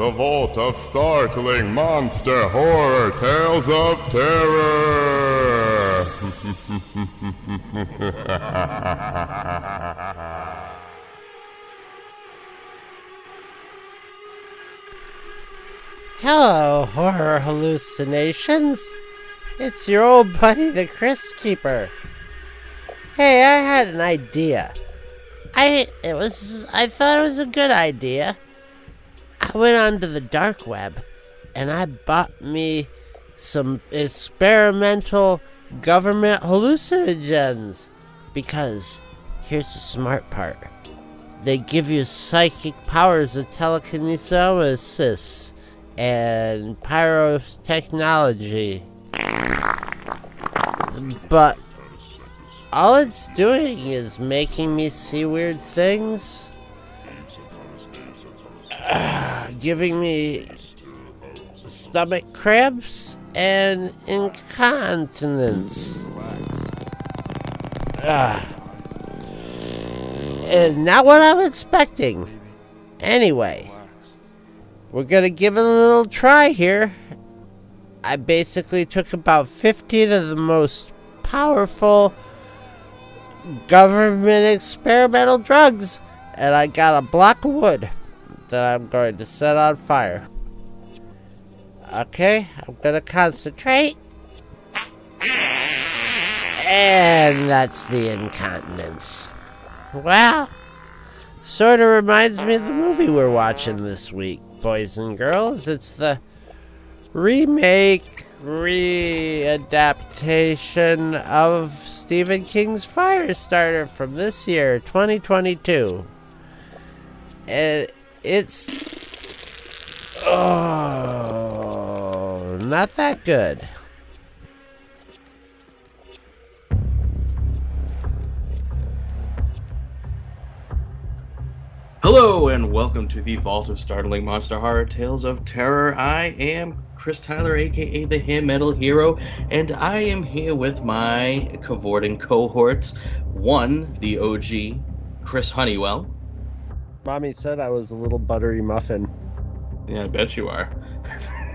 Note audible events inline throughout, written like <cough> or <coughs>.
The Vault of Startling Monster Horror Tales of Terror. <laughs> Hello, horror hallucinations. It's your old buddy, the Chris Keeper. Hey, I had an idea. I it was I thought it was a good idea. I went onto the dark web and I bought me some experimental government hallucinogens because here's the smart part. They give you psychic powers of telekinesis and pyrotechnology. But all it's doing is making me see weird things, <sighs> giving me stomach cramps and incontinence. Ah. And not what I'm expecting. Anyway, we're gonna give it a little try here. I basically took about 15 of the most powerful government experimental drugs, and I got a block of wood that I'm going to set on fire. Okay, I'm gonna concentrate. And that's the incontinence. Well, sort of reminds me of the movie we're watching this week, boys and girls. It's the remake, readaptation of Stephen King's Firestarter from this year, 2022. And it's. Oh, not that good. Hello and welcome to the Vault of Startling Monster Horror Tales of Terror. I am Chris Tyler, aka the Hair Metal Hero, and I am here with my cavorting cohorts. One, the OG, Chris Honeywell. Mommy said I was a little buttery muffin. Yeah, I bet you are.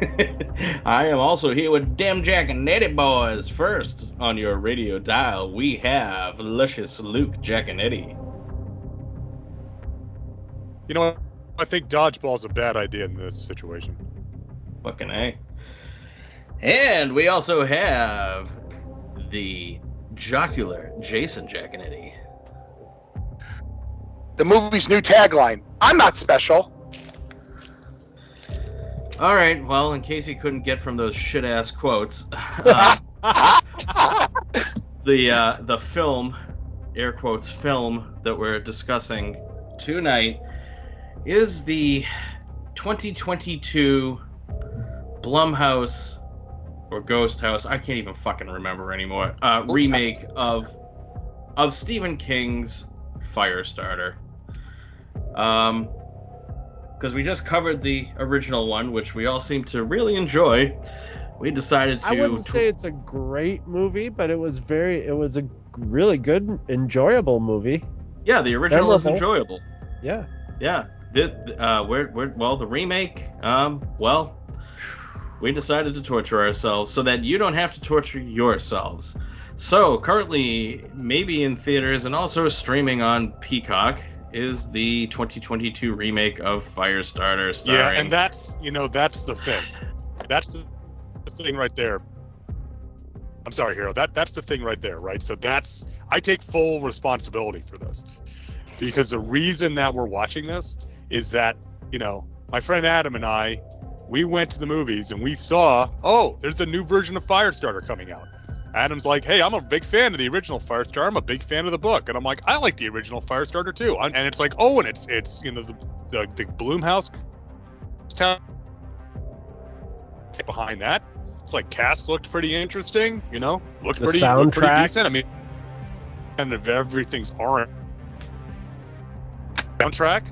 <laughs> I am also here with Dem Jackanetti Boys. First on your radio dial, we have luscious Luke Jackanetti. You know what? I think dodgeball's a bad idea in this situation. Fucking A. And we also have the jocular Jason Jackanetti. The movie's new tagline I'm not special. All right, well, in case you couldn't get from those shit ass quotes, <laughs> uh, the uh, the film, air quotes, film that we're discussing tonight is the 2022 Blumhouse or Ghost House. I can't even fucking remember anymore. Uh, remake of of Stephen King's Firestarter. Um, because we just covered the original one, which we all seem to really enjoy. We decided to. I wouldn't say it's a great movie, but it was very, it was a really good, enjoyable movie. Yeah, the original is enjoyable. Yeah. Yeah. The, uh, we're, we're, well, the remake, um, well, we decided to torture ourselves so that you don't have to torture yourselves. So, currently, maybe in theaters and also streaming on Peacock, is the 2022 remake of Firestarter starring. Yeah, and that's you know that's the thing. That's the, the thing right there. I'm sorry, Hero. That that's the thing right there, right? So that's I take full responsibility for this because the reason that we're watching this is that you know my friend Adam and I we went to the movies and we saw oh there's a new version of Firestarter coming out. Adam's like, hey, I'm a big fan of the original Firestarter. I'm a big fan of the book, and I'm like, I like the original Firestarter too. And it's like, oh, and it's it's you know the the, the Blumhouse town behind that. It's like cast looked pretty interesting, you know, looked The pretty, looked pretty decent. I mean, and if everything's orange soundtrack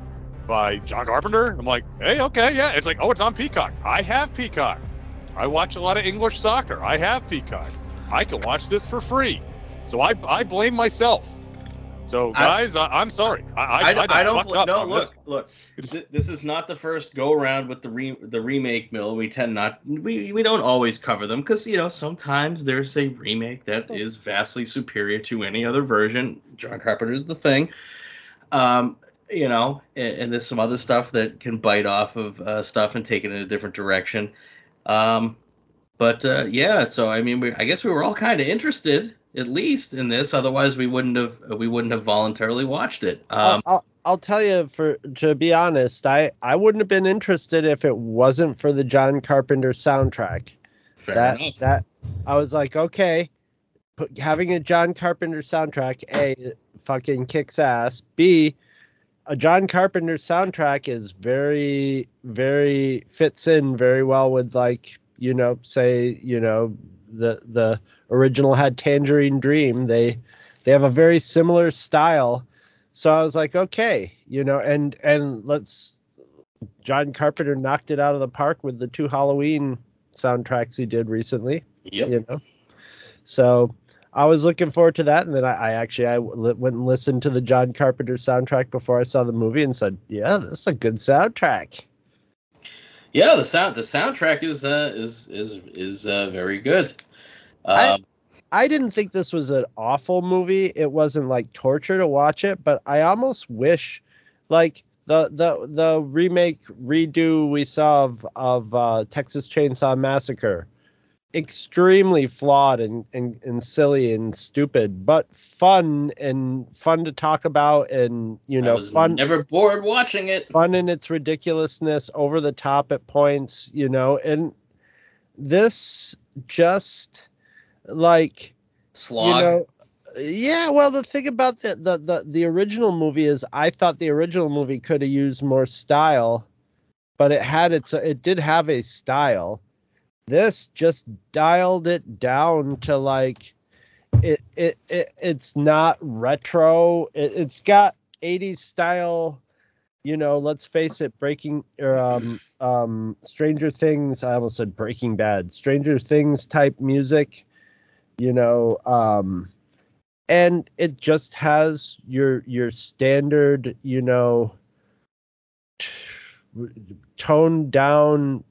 by John Carpenter, I'm like, hey, okay, yeah. It's like, oh, it's on Peacock. I have Peacock. I watch a lot of English soccer. I have Peacock. I can watch this for free. So I, I blame myself. So guys, I, I'm sorry. I, I, I, I, don't. fucked bl- up no, look, this. look. Th- This is not the first go around with the re- the remake mill. We tend not. We we don't always cover them because you know sometimes there's a remake that is vastly superior to any other version. John Carpenter's the thing. Um, you know, and, and there's some other stuff that can bite off of uh, stuff and take it in a different direction. Um, but uh, yeah, so I mean, we, I guess we were all kind of interested, at least in this. Otherwise, we wouldn't have we wouldn't have voluntarily watched it. I'll, Um, I'll, I'll tell you for to be honest, I I wouldn't have been interested if it wasn't for the John Carpenter soundtrack. fair that enough. that I was like, okay, put, having a John Carpenter soundtrack, a fucking kicks ass. B, a John Carpenter soundtrack is very very fits in very well with like you know say you know the the original had Tangerine Dream. They they have a very similar style. So I was like, okay, you know, and and let's John Carpenter knocked it out of the park with the two Halloween soundtracks he did recently Yep. you know so i was looking forward to that and then i, I actually i went and listened to the john carpenter soundtrack before i saw the movie and said yeah this is a good soundtrack Yeah, the sound the soundtrack is uh, is is is uh, very good. I- Um, i didn't think this was an awful movie it wasn't like torture to watch it but i almost wish like the the the remake redo we saw of of uh, texas chainsaw massacre extremely flawed and, and, and silly and stupid, but fun and fun to talk about and you know fun never bored watching it. fun in its ridiculousness, over the top at points, you know, and this just like Slog. you know yeah well the thing about the, the the the original movie is i thought the original movie could have used more style but it had its it did have a style this just dialed it down to like it it, it it's not retro. It, it's got 80s style you know let's face it breaking um um stranger things i almost said breaking bad stranger things type music you know um and it just has your your standard you know toned down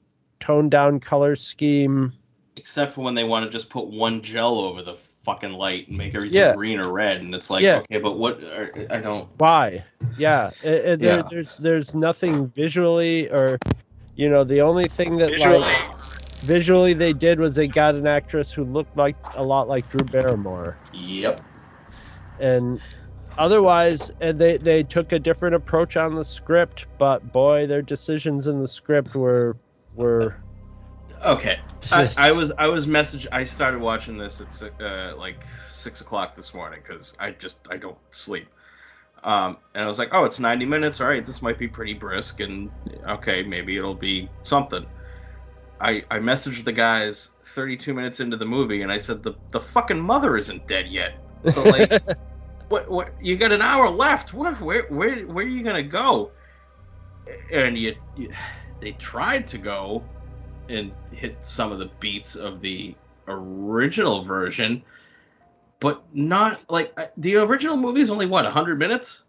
toned down color scheme Except for when they want to just put one gel over the fucking light and make everything Yeah. green or red, and it's like, Yeah. okay, but what? Are, I don't. why yeah it, it- there- Yeah. there's there's nothing visually or you know the only thing that like visually they did was they got an actress who looked like a lot like drew barrymore Yep. and otherwise and they they took a different approach on the script but boy their decisions in the script were were Okay. I, I was I was message. I started watching this at uh, like six o'clock this morning because I just I don't sleep. Um, and I was like, oh, it's ninety minutes. All right, this might be pretty brisk, and okay, maybe it'll be something. I I messaged the guys thirty two minutes into the movie, and I said the the fucking mother isn't dead yet. So like, <laughs> what what you got an hour left? What where where where are you gonna go? And you, you they tried to go and hit some of the beats of the original version, but not like uh, the original movie is only what 100 minutes,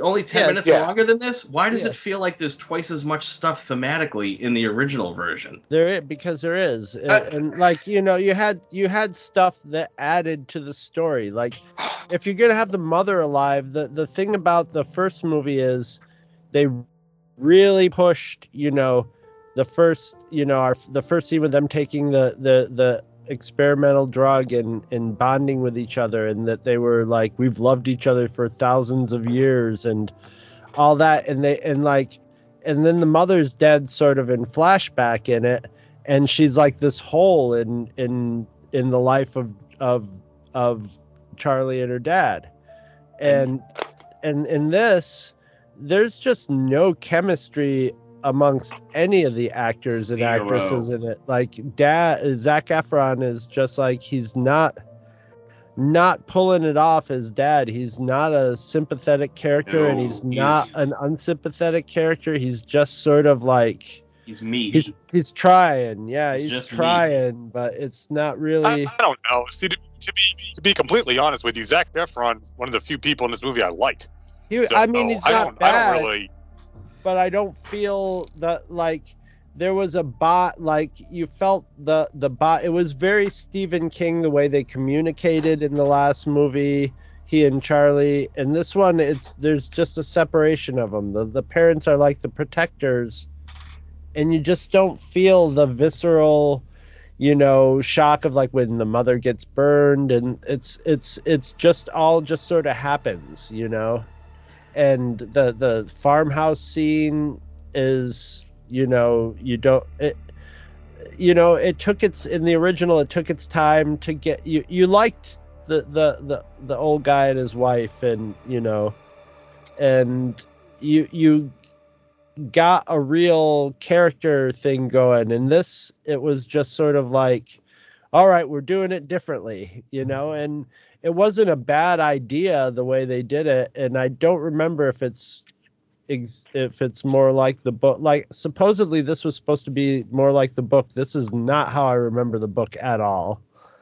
only 10 Yeah, minutes yeah. longer than this. Why does Yeah. it feel like there's twice as much stuff thematically in the original version? there is because there is and, Uh, and like you know you had you had stuff that added to the story like if you're gonna have the mother alive the the thing about the first movie is they really pushed you know the first you know our the first scene with them taking the the the experimental drug and and bonding with each other and that they were like we've loved each other for thousands of years and all that. And they and like and then the mother's dead sort of in flashback in it. And she's like this hole in in in the life of of of Charlie and her dad. And and in this there's just no chemistry amongst any of the actors and Zero. actresses in it. Like dad Zac Efron is just like he's not not pulling it off as dad. He's not a sympathetic character and No, he's not an unsympathetic character. He's just sort of like He's me. he's he's trying. Yeah, He's he's, just me. trying, but it's not I, really I don't know. See, to, to be to be completely honest with you, Zac Efron's one of the few people in this movie I liked. He, So, I mean he's I not bad. Really. but I don't feel that like there was a bot like you felt the the bot it was very Stephen King the way they communicated in the last movie he and Charlie and this one it's there's just a separation of them the the parents are like the protectors and you just don't feel the visceral you know shock of like when the mother gets burned and it's it's it's just all just sort of happens you know and the the farmhouse scene is you know you don't it you know it took its in the original it took its time to get you you liked the the the, the old guy and his wife and you know and you you got a real character thing going. And this it was just sort of like all right we're doing it differently you know? And it wasn't a bad idea the way they did it and i don't remember if it's if it's more like the book like supposedly this was supposed to be more like the book. This is not how i remember the book at all.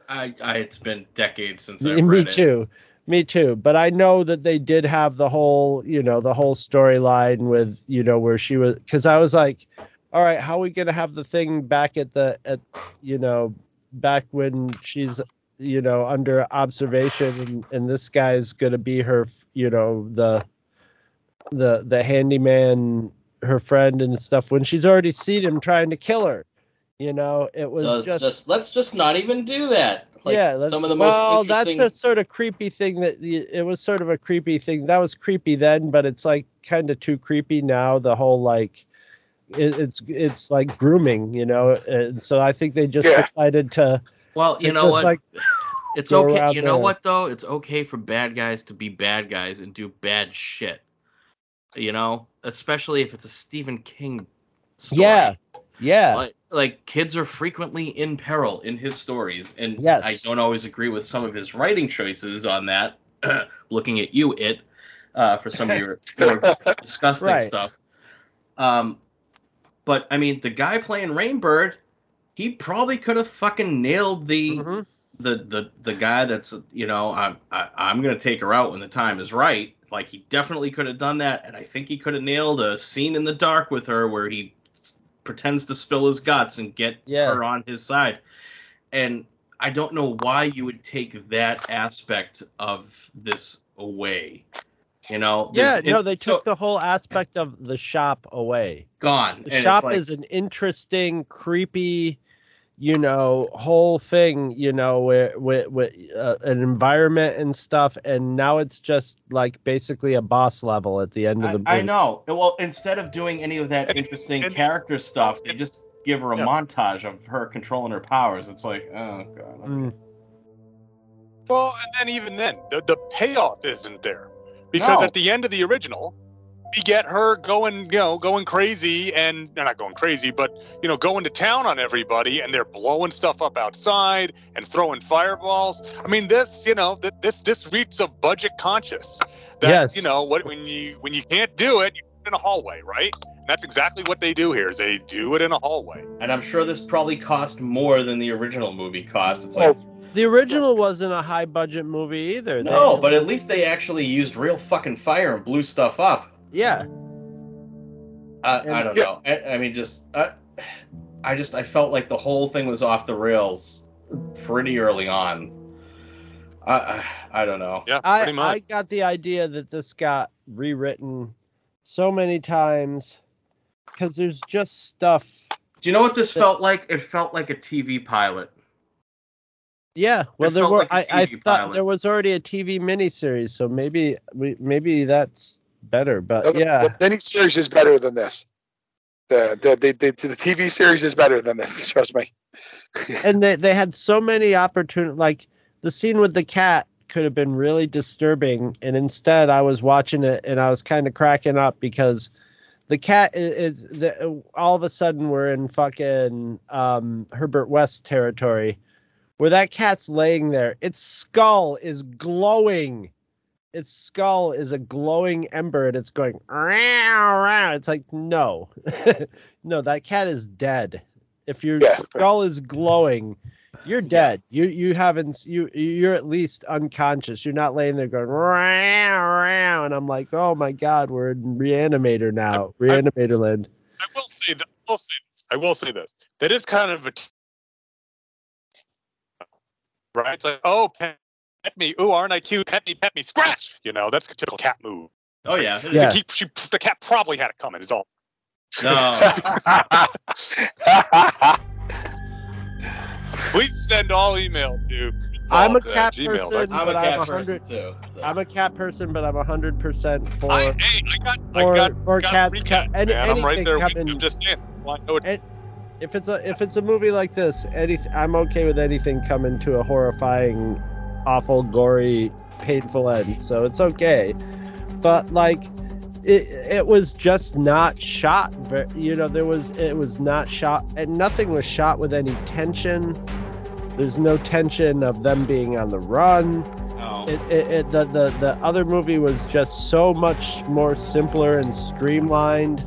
I, I, it's been decades since I me read it. too. Me too. But i know that they did have the whole you know the whole storyline with you know where she was because i was like all right how are we gonna have the thing back at the at you know back when she's you know under observation and, and this guy's gonna be her you know the the the handyman her friend and stuff when she's already seen him trying to kill her you know it was So it's just, just, let's just not even do that. Like, yeah, that's, some of the most well, that's a sort of creepy thing that it was sort of a creepy thing. That was creepy then, but it's like kind of too creepy now. The whole like, it, it's it's like grooming, you know. And so I think they just Yeah. decided to, well, you know what? like it's okay. You know there. what though? It's okay for bad guys to be bad guys and do bad shit. You know, especially if it's a Stephen King story. yeah, yeah, Like, like kids are frequently in peril in his stories, and Yes. I don't always agree with some of his writing choices on that. <clears throat> Looking at you, it, uh, for some of your <laughs> disgusting Right. stuff. Um, but I mean, the guy playing Rainbird, he probably could have fucking nailed the Mhm. the the the guy that's you know I'm I, I'm gonna take her out when the time is right. Like he definitely could have done that, and I think he could have nailed a scene in the dark with her where he pretends to spill his guts and get Yeah. her on his side. And I don't know why you would take that aspect of this away. You know, yeah. No, they so- took the whole aspect of the shop away. gone. The and shop like- is an interesting, creepy, you know, whole thing. You know, where with with uh, an environment and stuff, and now it's just like basically a boss level at the end of the movie. I, I know. Well, instead of doing any of that interesting and- character stuff, they just give her a Yeah. montage of her controlling her powers. It's like, oh god. Mm. Well, and then even then, the, the payoff isn't there because No. at the end of the original, we get her going, you know, going crazy and they're not going crazy, but you know, going to town on everybody, and they're blowing stuff up outside and throwing fireballs. I mean, this, you know, th- this this reeks of budget conscious. That, Yes. You know what? When you when you can't do it, you do it in a hallway, right? And that's exactly what they do here. Is they do it in a hallway. And I'm sure this probably cost more than the original movie cost. It's Oh, like, The original wasn't a high budget movie either. no, They- but at least they actually used real fucking fire and blew stuff up. Yeah, I, I don't Yeah. know. I, I mean, just I, I just I felt like the whole thing was off the rails pretty early on. I I, I don't know. Yeah, I pretty much. I got the idea that this got rewritten so many times because there's just stuff. Do you know what this felt like? It felt like a TV pilot. Yeah, well, there were. like a I, I TV thought there was already a TV miniseries, so maybe we maybe that's better. But The, yeah, the mini series is better than this. The the, the the the TV series is better than this. <laughs> Trust me. <laughs> and they they had so many opportunities. Like the scene with the cat could have been really disturbing, and instead I was watching it and I was kind of cracking up because the cat i- is, the, all of a sudden we're in fucking um, Herbert West territory, where that cat's laying there. Its skull is glowing. Its skull is a glowing ember, and it's going. "Row, row." It's like no, <laughs> no, that cat is dead. If your Yeah. skull is glowing, you're dead. You you haven't you you're at least unconscious. You're not laying there going row, row, and I'm like, oh my god, we're in Reanimator now, Reanimator land. I will say that. I will say this. I will say this. That is kind of a. T- right? It's like, oh, pet, pet me. Ooh, aren't I cute? Pet me, pet me, scratch. You know, that's a typical cat move. Oh yeah. Yeah. The, she, the cat probably had it coming. Is all. No. <laughs> Please send all email to. I'm a cat gmail. person. I'm a But I'm cat a person hundred- too. so. I'm a cat person, but I'm hundred percent for I, hey, I got, for I got, for got cats. recap, any, man. I'm right anything there. with coming. you. I'm just saying. That's why I know it's It- if it's a if it's a movie like this, any I'm okay with anything coming to a horrifying, awful, gory, painful end. So it's okay. But like, it it was just not shot. You know, there was it was not shot, and nothing was shot with any tension. There's no tension of them being on the run. No. It, it, it the, the the other movie was just so much more simpler and streamlined.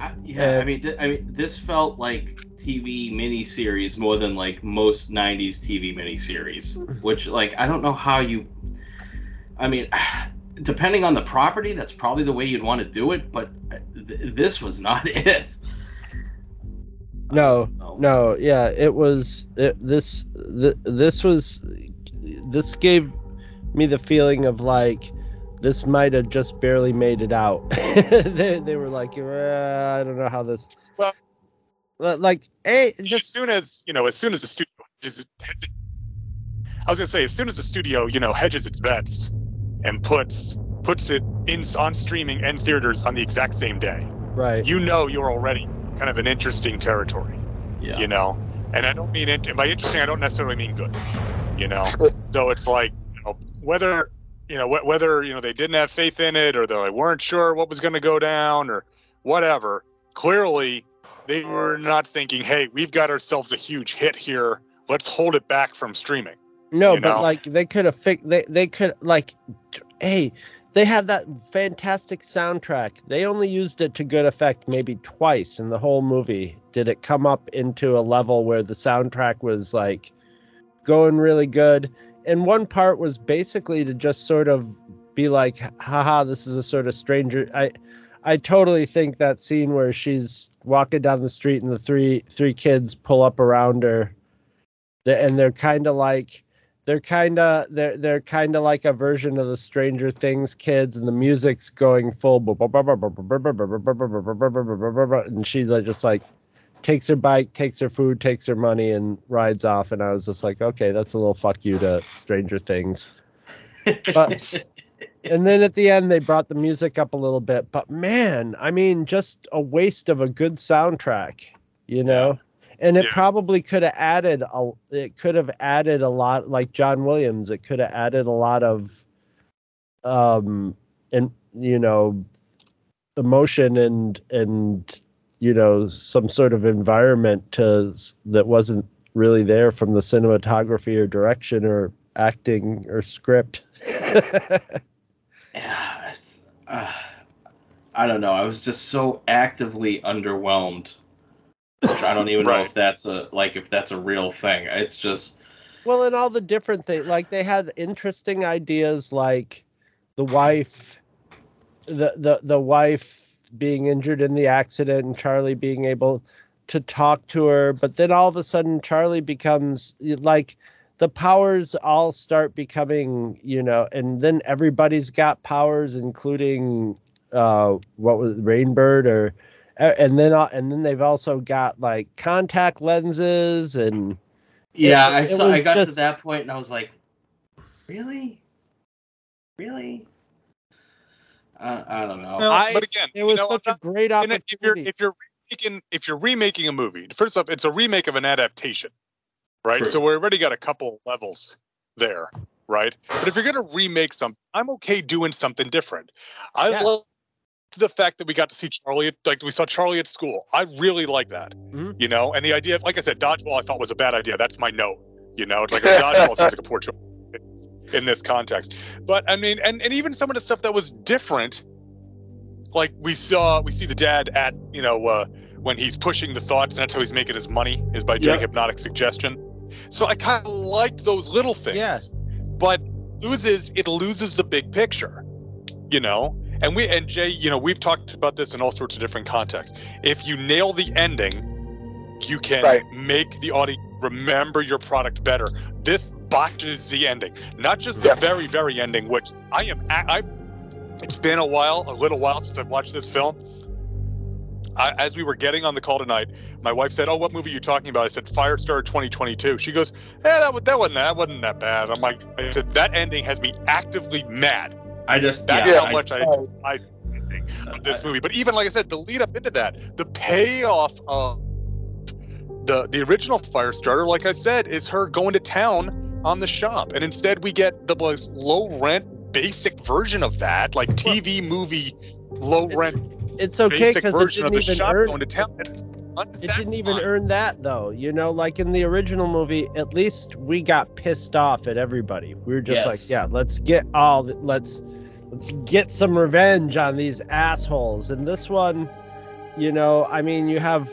I, yeah, Uh, I mean, th- I mean, this felt like TV miniseries more than like most '90s TV miniseries. <laughs> Which, like, I don't know how you. I mean, <sighs> depending on the property, that's probably the way you'd want to do it. But th- this was not <laughs> it. No, No. no, yeah, it was it, this. Th- this was this gave me the feeling of like this might have just barely made it out. <laughs> they they were like, "Uh, I don't know how this. Well- Li- like, hey, as soon as you know, as soon as the studio hedges, I was gonna say, as soon as the studio, you know, hedges its bets and puts puts it in on streaming and theaters on the exact same day, right. you know, you're already kind of an interesting territory, Yeah. you know. And I don't mean it. By interesting, I don't necessarily mean good, you know. <laughs> so it's like, you know, whether you know wh- whether you know they didn't have faith in it or they weren't sure what was going to go down or whatever. Clearly, they were not thinking, "Hey, we've got ourselves a huge hit here. Let's hold it back from streaming." No, you but know? like they could have fixed. They they could like, hey, they had that fantastic soundtrack. They only used it to good effect maybe twice in the whole movie. Did it come up into a level where the soundtrack was like going really good? And one part was basically to just sort of be like, haha, this is a sort of stranger. I I totally think that scene where she's walking down the street and the three three kids pull up around her, and they're kind of like they're kind of they're they're kind of like a version of the Stranger Things kids, and the music's going full, and she just like takes her bike, takes her food, takes her money, and rides off. And I was just like, okay, that's a little fuck you to Stranger Things. But <laughs> and then at the end they brought the music up a little bit, but man, I mean, just a waste of a good soundtrack, you know. And it Yeah. probably could have added a it could have added a lot like John Williams, it could have added a lot of um and you know emotion and and you know some sort of environment to that wasn't really there from the cinematography or direction or acting or script. <laughs> Yeah, it's, uh, I don't know. I was just so actively underwhelmed. Which I don't even know if that's a like if that's a real thing. It's just Well, and all the different things, like they had interesting ideas, like the wife, the the the wife being injured in the accident, and Charlie being able to talk to her, but then all of a sudden Charlie becomes like the powers all start becoming, you know, and then everybody's got powers, including uh what was it, Rainbird or and then uh, and then they've also got like contact lenses and yeah. It- I it saw. I got just- to that point and I was like, really, really. I, I don't know. Well, I, but again, it you was know, such I'm a great And if you're if you're remaking if you're remaking a movie, first off, it's a remake of an adaptation, right? True. So we already got a couple levels there, right? But if you're gonna remake something, I'm okay doing something different. I Yeah. love the fact that we got to see Charlie, at, like we saw Charlie at school. I really like that. Mhm. You know, and the idea, of, like I said, dodgeball I thought was a bad idea. That's my note. You know, it's like a dodgeball seems like a poor choice in this context. But I mean, and, and even some of the stuff that was different, like we saw, we see the dad at you know uh, when he's pushing the thoughts, and that's how he's making his money is by doing Yeah. hypnotic suggestion. So I kind of liked those little things. Yeah. But loses it loses the big picture, you know. And we and Jay, you know, we've talked about this in all sorts of different contexts. If you nail the ending, you can Right. make the audience remember your product better. This botches the ending, not just the Yeah. very, very ending, which I am. I, it's been a while, a little while since I've watched this film. I, as we were getting on the call tonight, my wife said, "Oh, what movie are you talking about?" I said, "Firestarter 2022." She goes, "Eh, that, that wasn't that wasn't that bad." I'm like, I said, "That ending has me actively mad." I just That's yeah, how I- much I despise the ending of this movie. But even like I said, the lead up into that, the payoff of the the original Firestarter, like I said, is her going to town on the shop, and instead we get the most low rent, basic version of that, like TV movie low rent It's okay because it didn't the even earn. going to town. and It's It didn't even earn that though. You know, like in the original movie, at least we got pissed off at everybody. We were just Yes. like, yeah, let's get all the- let's let's get some revenge on these assholes. And this one, you know, I mean, you have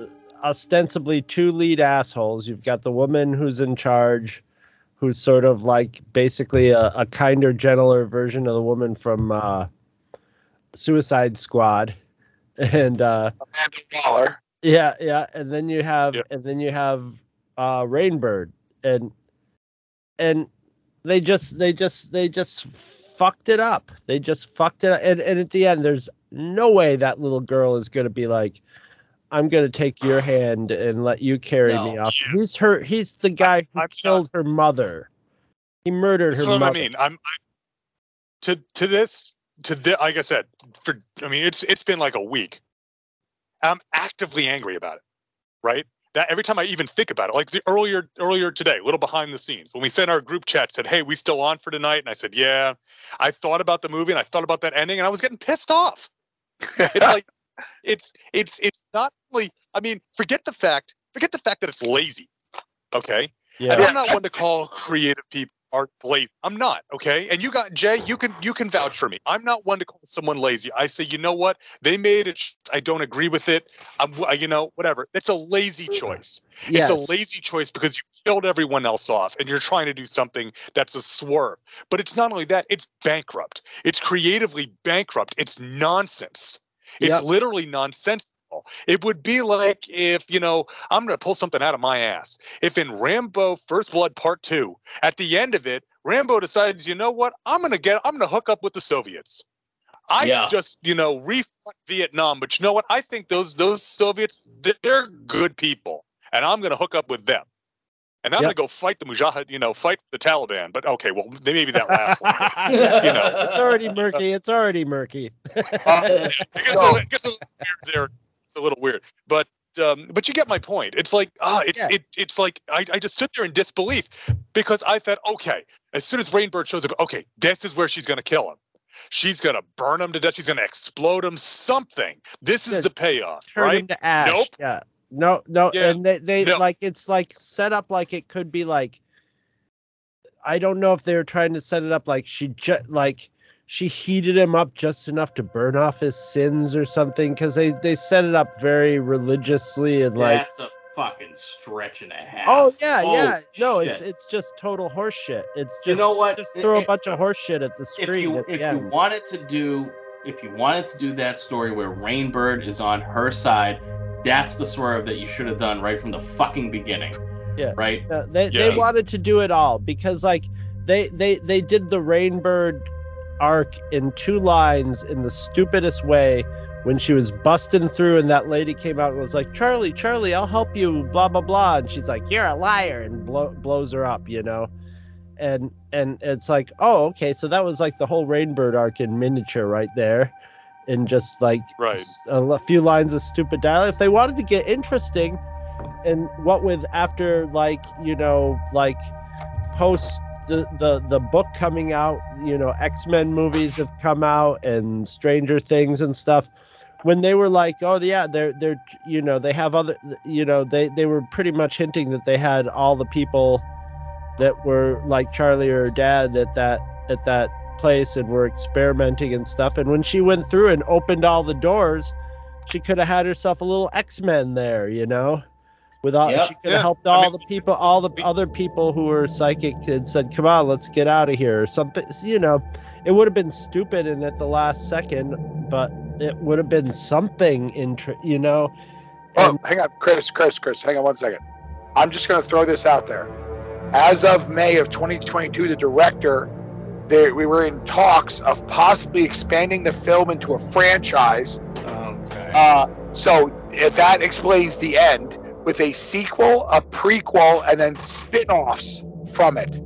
uh, ostensibly two lead assholes. You've got the woman who's in charge, who's sort of like basically a, a kinder, gentler version of the woman from uh, Suicide Squad, <laughs> and uh, Amanda Waller. yeah, yeah, and then you have Yeah. and then you have uh Rainbird and and they just they just they just fucked it up. They just fucked it up. And and at the end there's no way that little girl is going to be like I'm going to take your hand and let you carry No. me off. Yes. He's her he's the guy who I'm killed her mother. He murdered That's her what mother. I mean. I'm, I'm to to this to the like I said for I mean it's it's been like a week. I'm actively angry about it, right? That every time I even think about it, like the earlier earlier today, a little behind the scenes, when we sent our group chat, said, "Hey, we still on for tonight?" And I said, "Yeah." I thought about the movie and I thought about that ending, and I was getting pissed off. It's <laughs> like it's it's it's not only. I mean, forget the fact forget the fact that it's lazy. Okay, Yeah. and I'm not one to call creative people art lazy. I'm not, okay? And you got Jay, you can you can vouch for me. I'm not one to call someone lazy. I say, you know what? They made it. I don't agree with it. I'm, I- you know, whatever. It's a lazy mm. choice. yes. It's a lazy choice because you killed everyone else off, and you're trying to do something that's a swerve. But it's not only that; it's bankrupt. It's creatively bankrupt. It's nonsense. It's Yep. literally nonsensical. It would be like if, you know, I'm going to pull something out of my ass. If in Rambo First Blood Part 2, at the end of it, Rambo decides, you know what? I'm going to get I'm going to hook up with the Soviets. I Yeah. just, you know, reflect Vietnam, but you know what? I think those those Soviets they're good people, and I'm going to hook up with them. And I'm Yep. going to go fight the Mujahid, you know, fight the Taliban. But okay, well, maybe that lasts. <laughs> you know. <laughs> it's already murky. It's already murky. <laughs> it gets, a, it gets a little weird there. It's a little weird, but um, but you get my point. It's like ah, it's Yeah. it, it's like I, I just stood there in disbelief because I thought, okay, as soon as Rainbird shows up, okay, this is where she's gonna kill him. She's gonna burn him to death. She's gonna explode him. Something. This is the payoff, Turn right? him to ash. Nope. Yeah. No, no, Yeah. and they, they No. like it's like set up like it could be like I don't know if they were trying to set it up like she just like she heated him up just enough to burn off his sins or something because they they set it up very religiously and like That's a fucking stretch and a half. oh yeah yeah no it's shit. it's just total horseshit it's just You know what? just throw a It- bunch of horseshit at the if screen you at the if you wanted to do if you wanted to do that story where Rainbird is on her side, that's the swerve that you should have done right from the fucking beginning. Yeah. Right. No, they they wanted to do it all because like they they they did the Rainbird arc in two lines in the stupidest way when she was busting through and that lady came out and was like Charlie Charlie I'll help you blah blah blah and she's like you're a liar and blow, blows her up you know and and it's like oh okay so that was like the whole Rainbird arc in miniature right there and just like Right. a few lines of stupid dialogue if they wanted to get interesting and what with after like you know like post the the the book coming out, you know, X Men movies have come out and Stranger Things and stuff. When they were like, oh yeah, they're they're you know they have other you know they they were pretty much hinting that they had all the people that were like Charlie or dad at that at that place and were experimenting and stuff. And when she went through and opened all the doors, she could have had herself a little X Men there, you know. With all, Yep. she could have Yeah, helped I all mean, the people, all the other people who were psychic, and said, "Come on, let's get out of here." Or something, you know. It would have been stupid and at the last second, but it would have been something intr you know. Oh, hang on, Chris, Chris, Chris, hang on one second. I'm just going to throw this out there. As of May of 2022, the director, there we were in talks of possibly expanding the film into a franchise. Okay. Uh, so that explains the end with a sequel, a prequel, and then spin-offs from it.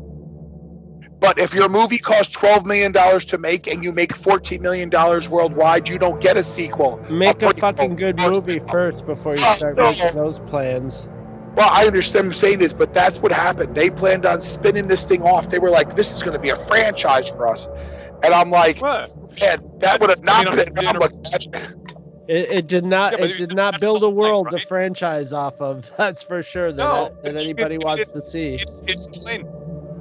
But if your movie costs $12 million to make and you make $14 million worldwide, you don't get a sequel. make a prequel fucking good movie first before you start making those plans. Well, I understand them saying this, but that's what happened. They planned on spinning this thing off. They were like, "This is going to be a franchise for us," and I'm like, What? "Man, that would have not I mean, been." I'm- I'm like, It, it did not. Yeah, it it- did not build a point, world to franchise off of. <laughs> That's for sure. That No, that but it- anybody it- wants it's- to see. It's it's plain.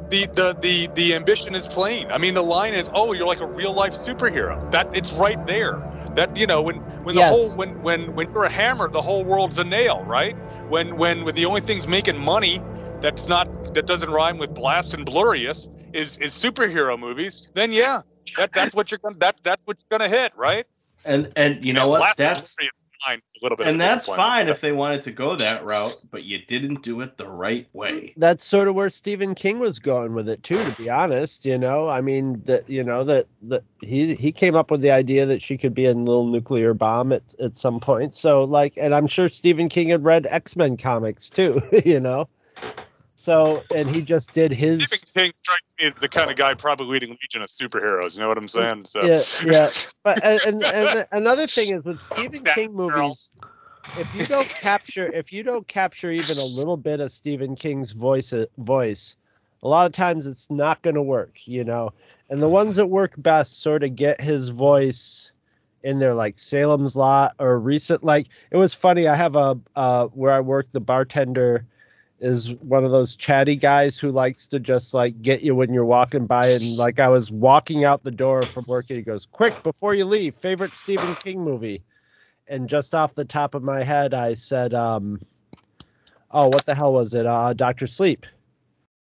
The, the the the ambition is plain. I mean, the line is, "Oh, you're like a real life superhero." That it's right there. That you know, when when the Yes. whole when when when you're a hammer, the whole world's a nail, right? When when the only thing's making money that's not that doesn't rhyme with blast and blurious is is superhero movies. Then yeah, that that's what you're gonna that that's what you're gonna hit, right? And and you know And what? That's and is fine. It's a little bit, and that's disappointment. fine if they wanted to go that route, but you didn't do it the right way. That's sort of where Stephen King was going with it too. To be honest, you know, I mean that you know that that he he came up with the idea that she could be a little nuclear bomb at at some point. So like, and I'm sure Stephen King had read X Men comics too. <laughs> You know. So and he just did his. Stephen King strikes me as the kind of guy probably leading Legion of Superheroes. You know what I'm saying? So Yeah, yeah. But <laughs> and, and, and another thing is with Stephen That King girl. movies, if you don't capture if you don't capture even a little bit of Stephen King's voice uh, voice, a lot of times it's not going to work, you know. And the ones that work best sort of get his voice in there, like Salem's Lot or recent. Like it was funny. I have a uh, where I work. The bartender is one of those chatty guys who likes to just like get you when you're walking by and like I was walking out the door from work and he goes, "Quick before you leave, favorite Stephen King movie." And just off the top of my head I said um oh, what the hell was it? Uh Doctor Sleep.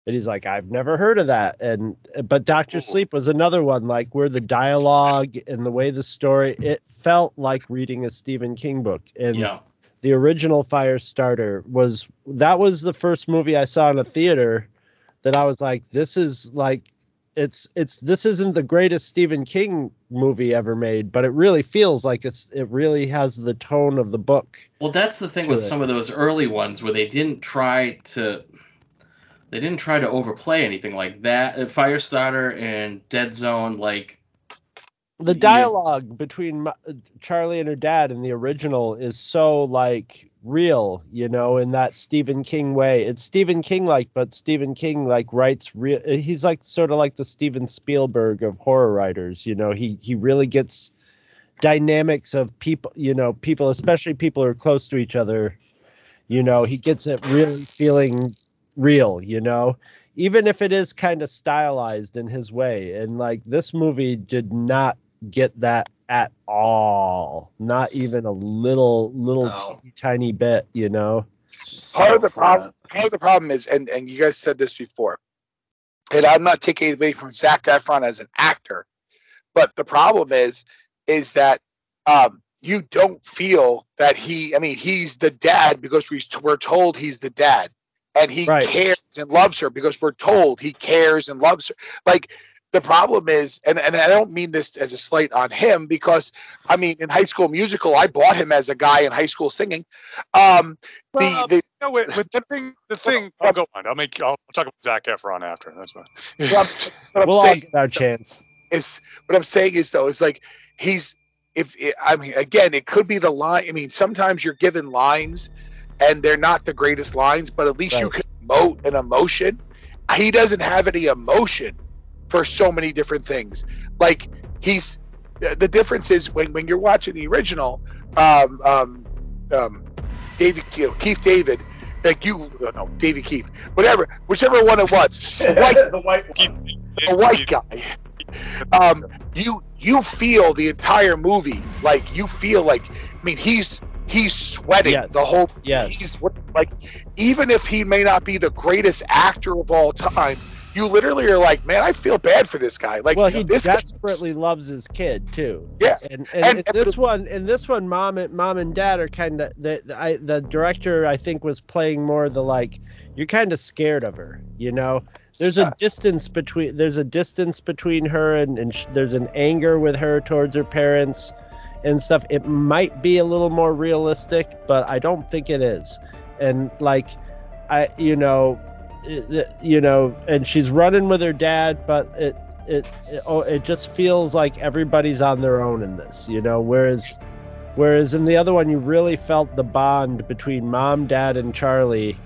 And he's like, "I've never heard of that." And but Doctor Sleep was another one like where the dialogue and the way the story it felt like reading a Stephen King book. And Yeah. The original Firestarter was that was the first movie I saw in a theater that I was like, this is like it's it's this isn't the greatest Stephen King movie ever made, but it really feels like it's it really has the tone of the book. Well, that's the thing with it. some of those early ones where they didn't try to they didn't try to overplay anything like that. Firestarter and Dead Zone, like The Yeah. dialogue between Charlie and her dad in the original is so like real, you know, in that Stephen King way. It's Stephen King like, but Stephen King like writes real. He's like sort of like the Steven Spielberg of horror writers, you know. He he really gets dynamics of people, you know, people, especially people who are close to each other. You know, he gets it really feeling real, you know even if it is kind of stylized in his way and like this movie did not get that at all not even a little little No. teeny tiny bit you know part of the problem part of the problem is and and you guys said this before and i'm not taking away from zac efron as an actor but the problem is is that um you don't feel that he i mean he's the dad because we, we're told he's the dad and he Right. cares and loves her because we're told he cares and loves her like the problem is and, and i don't mean this as a slight on him because i mean in high school musical i bought him as a guy in high school singing um Well, the, the No, wait, but the thing, the thing. I'll <laughs> go on. I'll make. I'll talk about Zac Efron after. That's fine. what I'm, <laughs> what I'm we'll all saying get our chance is what I'm saying is though is like he's if I mean again it could be the line. I mean sometimes you're given lines and they're not the greatest lines, but at least you can emote an emotion. he doesn't have any emotion for so many different things. Like he's the difference is when when you're watching the original, um, um, um, David you know, Keith David, like you no David Keith, whatever, whichever one it was, <laughs> the white the white one. a white guy. Um, you you feel the entire movie like you feel like I mean he's he's sweating Yes. the whole Yes. he's what like even if he may not be the greatest actor of all time you literally are like man I feel bad for this guy like well, he this desperately loves his kid too. Yeah. and and, And- in this one, and this one, mom and mom and dad are kind of the I the director I think was playing more the like you're kind of scared of her, you know. There's a distance between there's a distance between her and and sh- there's an anger with her towards her parents and stuff. It might be a little more realistic, but I don't think it is. And like, I you know, you know, and she's running with her dad, but it it it, oh, it just feels like everybody's on their own in this, you know. Whereas, whereas in the other one, you really felt the bond between mom, dad, and Charlie,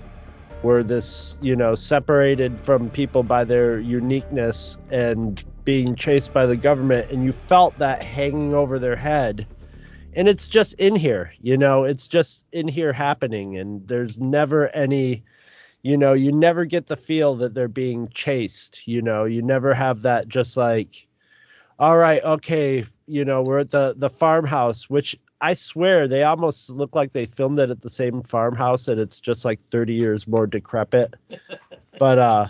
were this, you know, separated from people by their uniqueness and being chased by the government, and you felt that hanging over their head. And it's just in here, you know, it's just in here happening, and there's never any you know you never get the feel that they're being chased you know you never have that just like all right okay you know we're at the the farmhouse which i swear they almost look like they filmed it at the same farmhouse and it's just like 30 years more decrepit. <laughs> But uh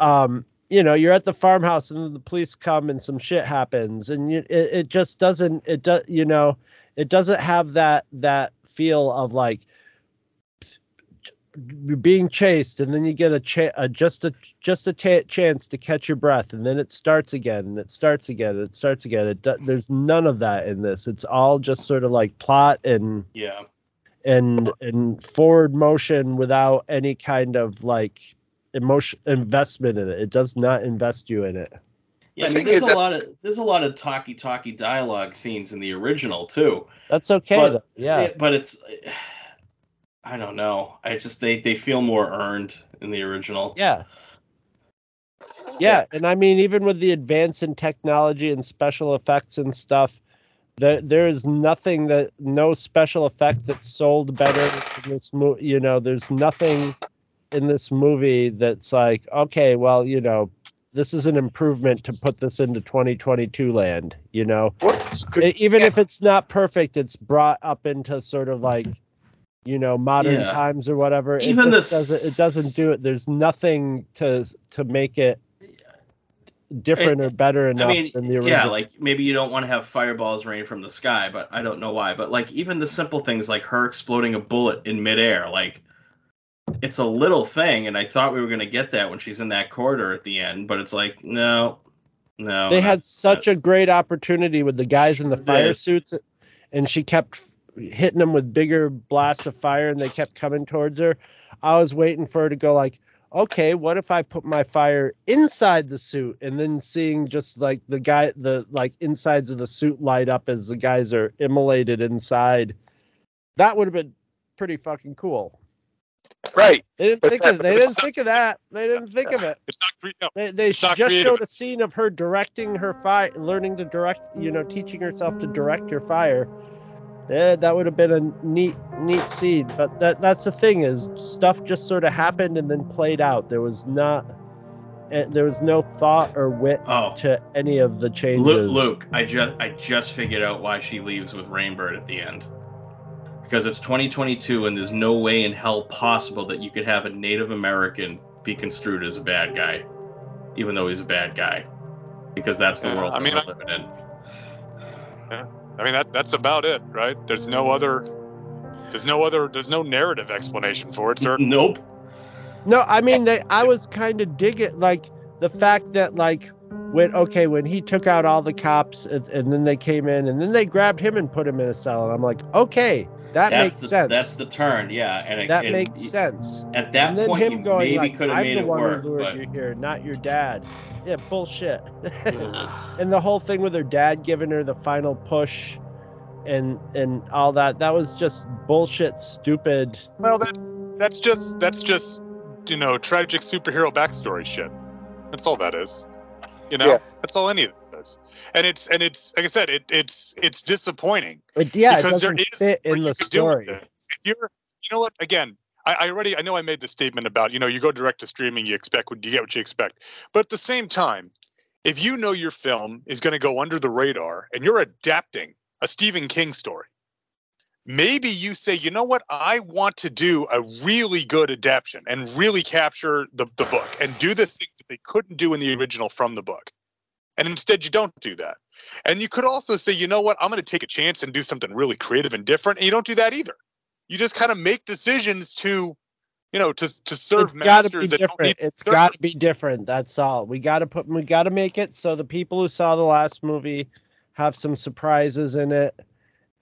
um you know you're at the farmhouse and then the police come and some shit happens and you, it, it just doesn't it does you know it doesn't have that that feel of like you're being chased and then you get a, cha- a just a just a chance to catch your breath and then it starts again and it starts again and it starts again. It do- there's none of that in this. It's all just sort of like plot and Yeah. and and forward motion without any kind of like emotion investment in it. It does not invest you in it. Yeah, I The mean, there's a that- lot of there's a lot of talky talky dialogue scenes in the original too. that's okay But- yeah. It- but it's I don't know. I just they they feel more earned in the original. Yeah. Yeah, and I mean, even with the advance in technology and special effects and stuff, there there is nothing that no special effect that's sold better in this movie. You know, there's nothing in this movie that's like, okay, well, you know, this is an improvement to put this into 2022 land. You know, could- even yeah. if it's not perfect, it's brought up into sort of like, you know, modern Yeah. times or whatever. It Even the doesn't it doesn't do it. There's nothing to to make it different or better enough I mean, than the original. yeah, like maybe you don't want to have fireballs rain from the sky, but I don't know why. But like even the simple things like her exploding a bullet in midair, like it's a little thing, and I thought we were gonna get that when she's in that corridor at the end, but it's like no, no. they had such a great opportunity with the guys in the fire did. suits, and she kept hitting them with bigger blasts of fire, and they kept coming towards her. I was waiting for her to go like, okay, what if I put my fire inside the suit, and then seeing just like the guy, the like insides of the suit light up as the guys are immolated inside. That would have been pretty fucking cool. right They didn't But think that- of. They didn't think of that. They didn't think of it. It's not no, They, they It's not just creative. showed a scene of her directing her fire, learning to direct, you know, teaching herself to direct her fire. Yeah, that would have been a neat, neat scene. But that that's the thing is stuff just sort of happened and then played out. There was not, eh, there was no thought or wit Oh, to any of the changes. Luke, Luke, I just I just figured out why she leaves with Rainbird at the end. Because it's 2022 and there's no way in hell possible that you could have a Native American be construed as a bad guy, even though he's a bad guy. Because that's the Yeah, world I that mean, we're I- living in. I mean that that's about it, right? There's no other there's no other there's no narrative explanation for it, sir. <laughs> Nope. No, I mean, they, I was kind of digging like the fact that like when okay when he took out all the cops and, and then they came in and then they grabbed him and put him in a cell and I'm like, okay, that that's makes the, sense. That's the turn, yeah. And it, that it- makes sense. At that and then point, him you going maybe like, could have I'm made the it one work, who lured but you here, not your dad. Yeah, bullshit. <laughs> and the whole thing with her dad giving her the final push and and all that that was just bullshit stupid Well, that's that's just that's just you know, tragic superhero backstory shit. That's all that is. You know, Yeah. that's all any of this is. And it's and it's like I said, it, it's it's disappointing But yeah, because there doesn't fit in the could do with story. If you're, you know what? Again, I, I already I know I made the statement about you know you go direct to streaming, you expect what you get what you expect, but at the same time, if you know your film is going to go under the radar and you're adapting a Stephen King story, maybe you say, you know what, I want to do a really good adaptation and really capture the, the book and do the things that they couldn't do in the original from the book. And instead, you don't do that. And you could also say, you know what, I'm going to take a chance and do something really creative and different. And you don't do that either. You just kind of make decisions to, you know, to to serve It's got to be masters that don't different. need to It's got to be different. That's all. We got to put. We got to make it so the people who saw the last movie have some surprises in it,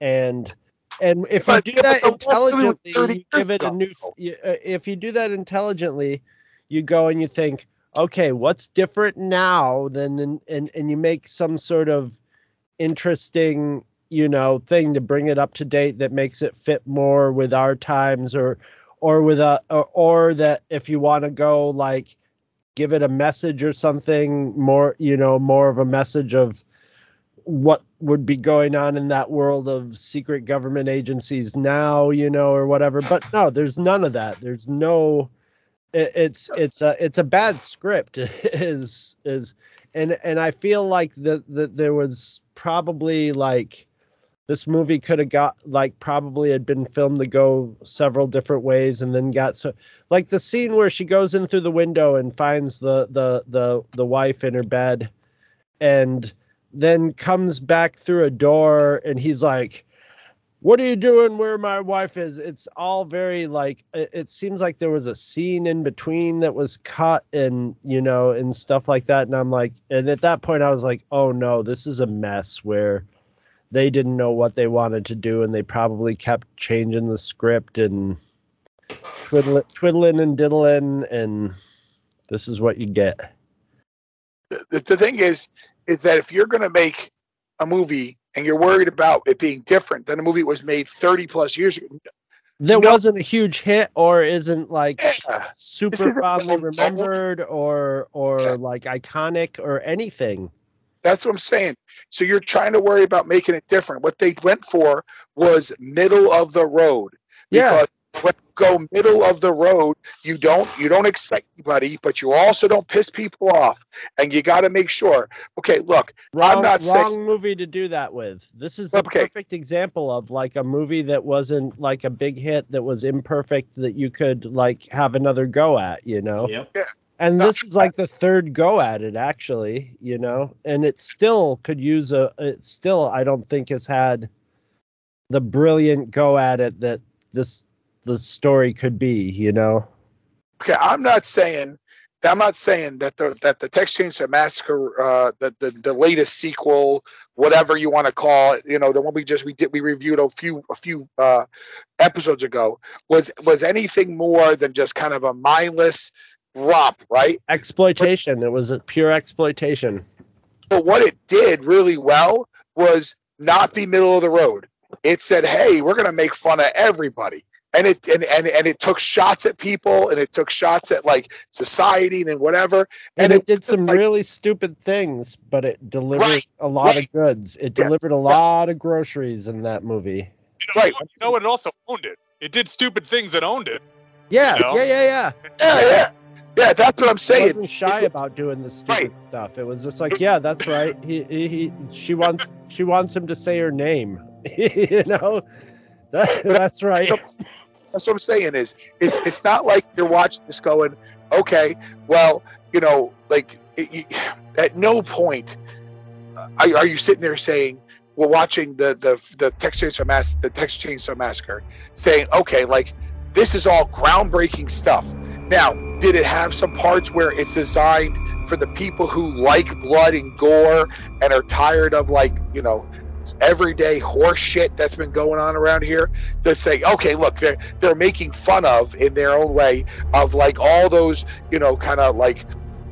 and and if you do but that the last movie was intelligently, you give it a new. You, uh, if you do that intelligently, you go and you think, okay, what's different now than and and, and you make some sort of interesting you know thing to bring it up to date that makes it fit more with our times or or with a or, or that if you want to go like give it a message or something more you know more of a message of what would be going on in that world of secret government agencies now you know or whatever. But no there's none of that. There's no it, it's it's a it's a bad script <laughs> is is and and i feel like that that there was probably like this movie could have got like probably had been filmed to go several different ways and then got so like the scene where she goes in through the window and finds the the the the wife in her bed and then comes back through a door and he's like what are you doing where my wife is? It's all very like it, seems like there was a scene in between that was cut and you know and stuff like that. And i'm like and at that point i was like oh no this is a mess where they didn't know what they wanted to do and they probably kept changing the script and twiddling, twiddling and diddling and this is what you get. The, the thing is is that if you're going to make a movie and you're worried about it being different than a movie that was made 30 plus years ago that No. wasn't a huge hit or isn't like super fondly remembered or or like iconic or anything that's what i'm saying so you're trying to worry about making it different what they went for was middle of the road Yeah. because when you go middle of the road you don't you don't excite anybody but you also don't piss people off and you got to make sure okay look wrong, I'm not wrong saying- movie to do that with. This is the Okay. perfect example of like a movie that wasn't like a big hit that was imperfect that you could like have another go at, you know. Yep. And this is like the third go at it actually, you know. And it still could use a it still I don't think has had the brilliant go at it that this the story could be, you know. okay i'm not saying i'm not saying that the that the texas chainsaw massacre uh the, the the latest sequel whatever you want to call it you know the one we just we did we reviewed a few a few uh episodes ago was was anything more than just kind of a mindless romp right Exploitation. It was a pure exploitation. but what it did really well was not be middle of the road it said hey we're going to make fun of everybody and it and, and and it took shots at people and it took shots at like society and whatever and, And it, it did some like- really stupid things, but it delivered Right, a lot right. of goods. It Yeah, delivered a lot of groceries in that movie. You know, Right. You know what? It also owned it. It did stupid things and owned it. Yeah, You know? yeah, yeah, yeah. yeah yeah yeah that's what i'm saying. saying wasn't shy about doing the stupid Right. stuff. It was just like, yeah, that's right. He, he, he she wants, she wants him to say her name. <laughs> you know, that, <laughs> that's right. That's what I'm saying is it's it's not like you're watching this going, okay, well, you know, like it, you, at no point uh, are, are you sitting there saying, we're watching the the the Texas Chainsaw Mass the Texas Chainsaw Massacre, saying, okay, like this is all groundbreaking stuff. Now, did it have some parts where it's designed for the people who like blood and gore and are tired of like you know everyday horse shit that's been going on around here? That say, okay, look, they're they're making fun of in their own way of like all those you know kind of like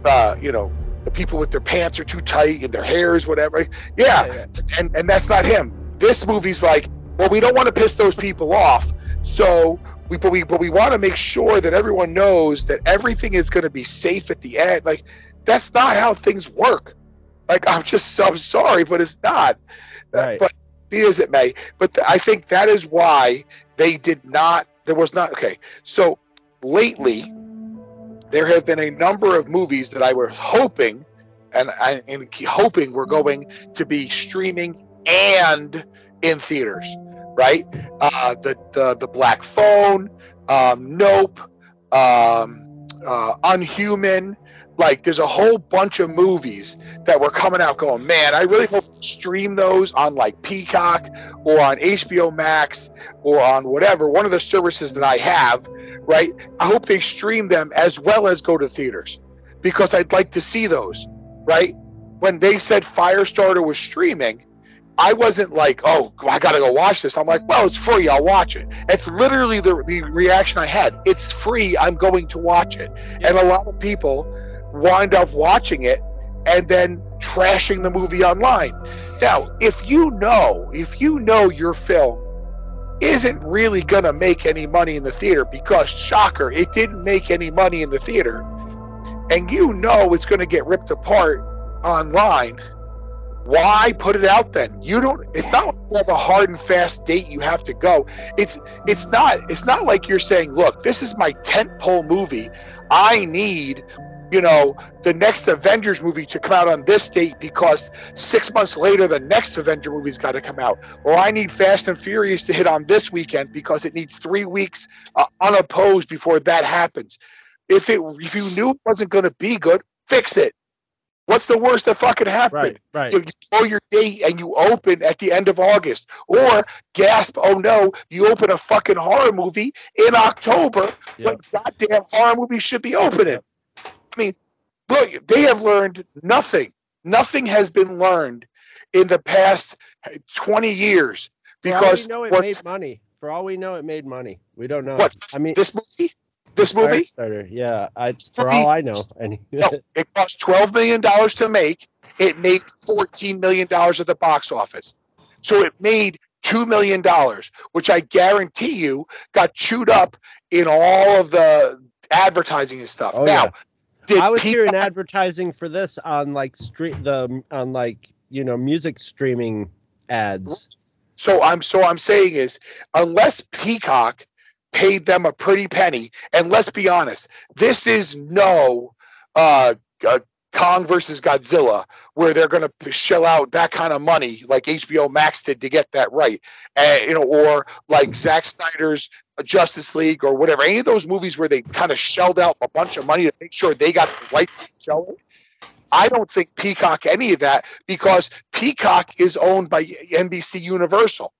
uh, you know the people with their pants are too tight and their hair is whatever. Yeah, and and that's not him. This movie's like, well, we don't want to piss those people off, so we but we but we want to make sure that everyone knows that everything is going to be safe at the end. Like that's not how things work. Like I'm just I'm sorry, but it's not. Uh, Right. But be as it may, but th- I think that is why they did not. There was not okay. So lately, there have been a number of movies that I was hoping, and I and hoping were going to be streaming and in theaters. Right? Uh, the the the Black Phone, um, Nope, um, uh, Unhuman. Like, there's a whole bunch of movies that were coming out going, man, I really hope stream those on like Peacock or on HBO Max or on whatever, one of the services that I have, right? I hope they stream them as well as go to theaters because I'd like to see those, right? When they said Firestarter was streaming, I wasn't like, oh, I got to go watch this. I'm like, well, it's free. I'll watch it. It's literally the, the reaction I had. It's free. I'm going to watch it. And a lot of people wind up watching it and then trashing the movie online. Now, if you know, if you know your film isn't really going to make any money in the theater because shocker, it didn't make any money in the theater and you know it's going to get ripped apart online, why put it out then? You don't it's not like have a hard and fast date you have to go. It's it's not it's not like you're saying, look, this is my tent pole movie. I need you know, the next Avengers movie to come out on this date because six months later the next Avenger movie's got to come out. Or I need Fast and Furious to hit on this weekend because it needs three weeks uh, unopposed before that happens. If it if you knew it wasn't going to be good, fix it. What's the worst that fucking happened? Right, right. You, you blow your date and you open at the end of August, or gasp, oh no, you open a fucking horror movie in October when goddamn horror movies should be opening. I mean, look, they have learned nothing. Nothing has been learned in the past 20 years For all because we know, it what, made money. For all we know, it made money. We don't know. what I mean, this movie, this movie, Firestarter. Yeah, I, for movie- all I know. And <laughs> no, it cost 12 million dollars to make. It made 14 million dollars at the box office. So it made two million dollars, which I guarantee you got chewed up in all of the advertising and stuff. Oh, now, yeah. did I was Peacock- hearing advertising for this on like street the on like you know music streaming ads. So I'm so I'm saying is unless Peacock paid them a pretty penny, and let's be honest, this is no uh, uh Kong versus Godzilla where they're going to shell out that kind of money like HBO Max did to get that right, and you know, or like Zack Snyder's Justice League or whatever. Any of those movies where they kind of shelled out a bunch of money to make sure they got the right show. I don't think Peacock any of that because Peacock is owned by NBC Universal,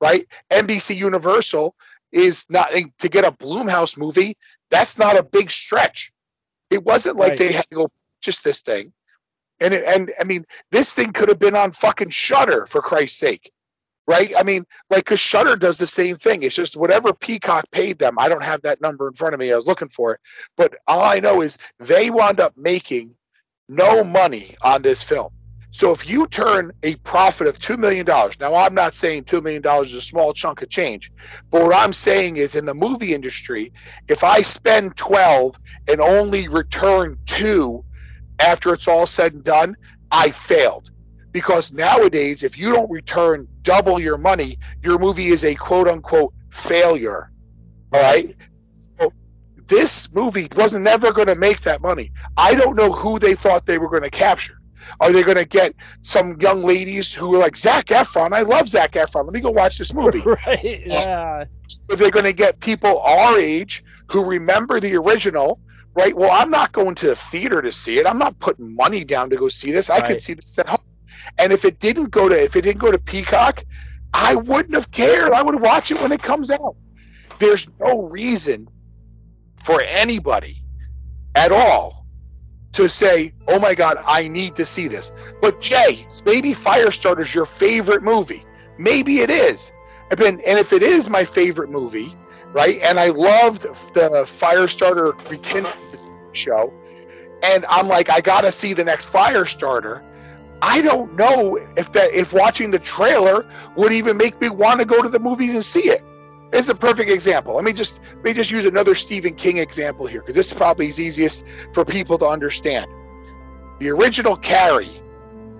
right? NBC Universal is not to get a Blumhouse movie. That's not a big stretch. It wasn't like Right. they had to go just this thing, and it, and I mean this thing could have been on fucking Shutter for Christ's sake, right? I mean, like because Shutter does the same thing. It's just whatever Peacock paid them. I don't have that number in front of me. I was looking for it, but all I know is they wound up making no money on this film. So if you turn a profit of $2 million, now I'm not saying $2 million is a small chunk of change, but what I'm saying is in the movie industry, if I spend 12 and only return two after it's all said and done, I failed. Because nowadays, if you don't return double your money, your movie is a quote unquote failure. All right. So this movie was never going to make that money. I don't know who they thought they were going to capture. Are they going to get some young ladies who are like Zac Efron? I love Zac Efron. Let me go watch this movie. <laughs> right? Yeah. Are they going to get people our age who remember the original? Right. Well, I'm not going to the theater to see it. I'm not putting money down to go see this. I could see this at home. And if it didn't go to if it didn't go to Peacock, I wouldn't have cared. I would watch it when it comes out. There's no reason for anybody at all to say, "Oh my God, I need to see this." But Jay, maybe Firestarter's your favorite movie. Maybe it is. And if it is my favorite movie, right? And I loved the Firestarter show, and I'm like, I gotta see the next Firestarter. I don't know if that if watching the trailer would even make me want to go to the movies and see it. It's a perfect example. Let me just let me just use another Stephen King example here because this is probably is easiest for people to understand. The original Carrie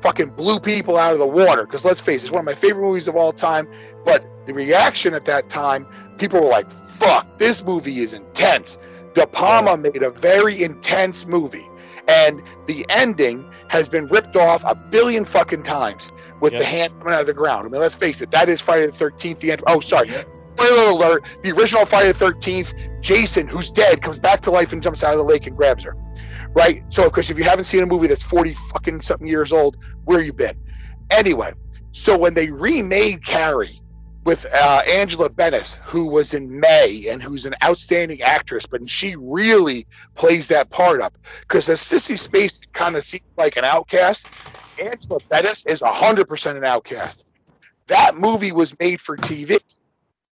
fucking blew people out of the water because let's face it, it's one of my favorite movies of all time. But the reaction at that time, people were like, "Fuck, this movie is intense." De Palma made a very intense movie, and the ending has been ripped off a billion fucking times with the hand coming out of the ground. I mean, let's face it, that is Friday the Thirteenth. The end. Oh, sorry. Spoiler alert: the original Friday the Thirteenth, Jason, who's dead, comes back to life and jumps out of the lake and grabs her. Right. So, of course, if you haven't seen a movie that's forty fucking something years old, where you been? Anyway, so when they remade Carrie with uh, Angela Bettis, who was in May and who's an outstanding actress, but she really plays that part up because as Sissy Spacek kind of seems like an outcast, Angela Bettis is hundred percent an outcast. That movie was made for TV,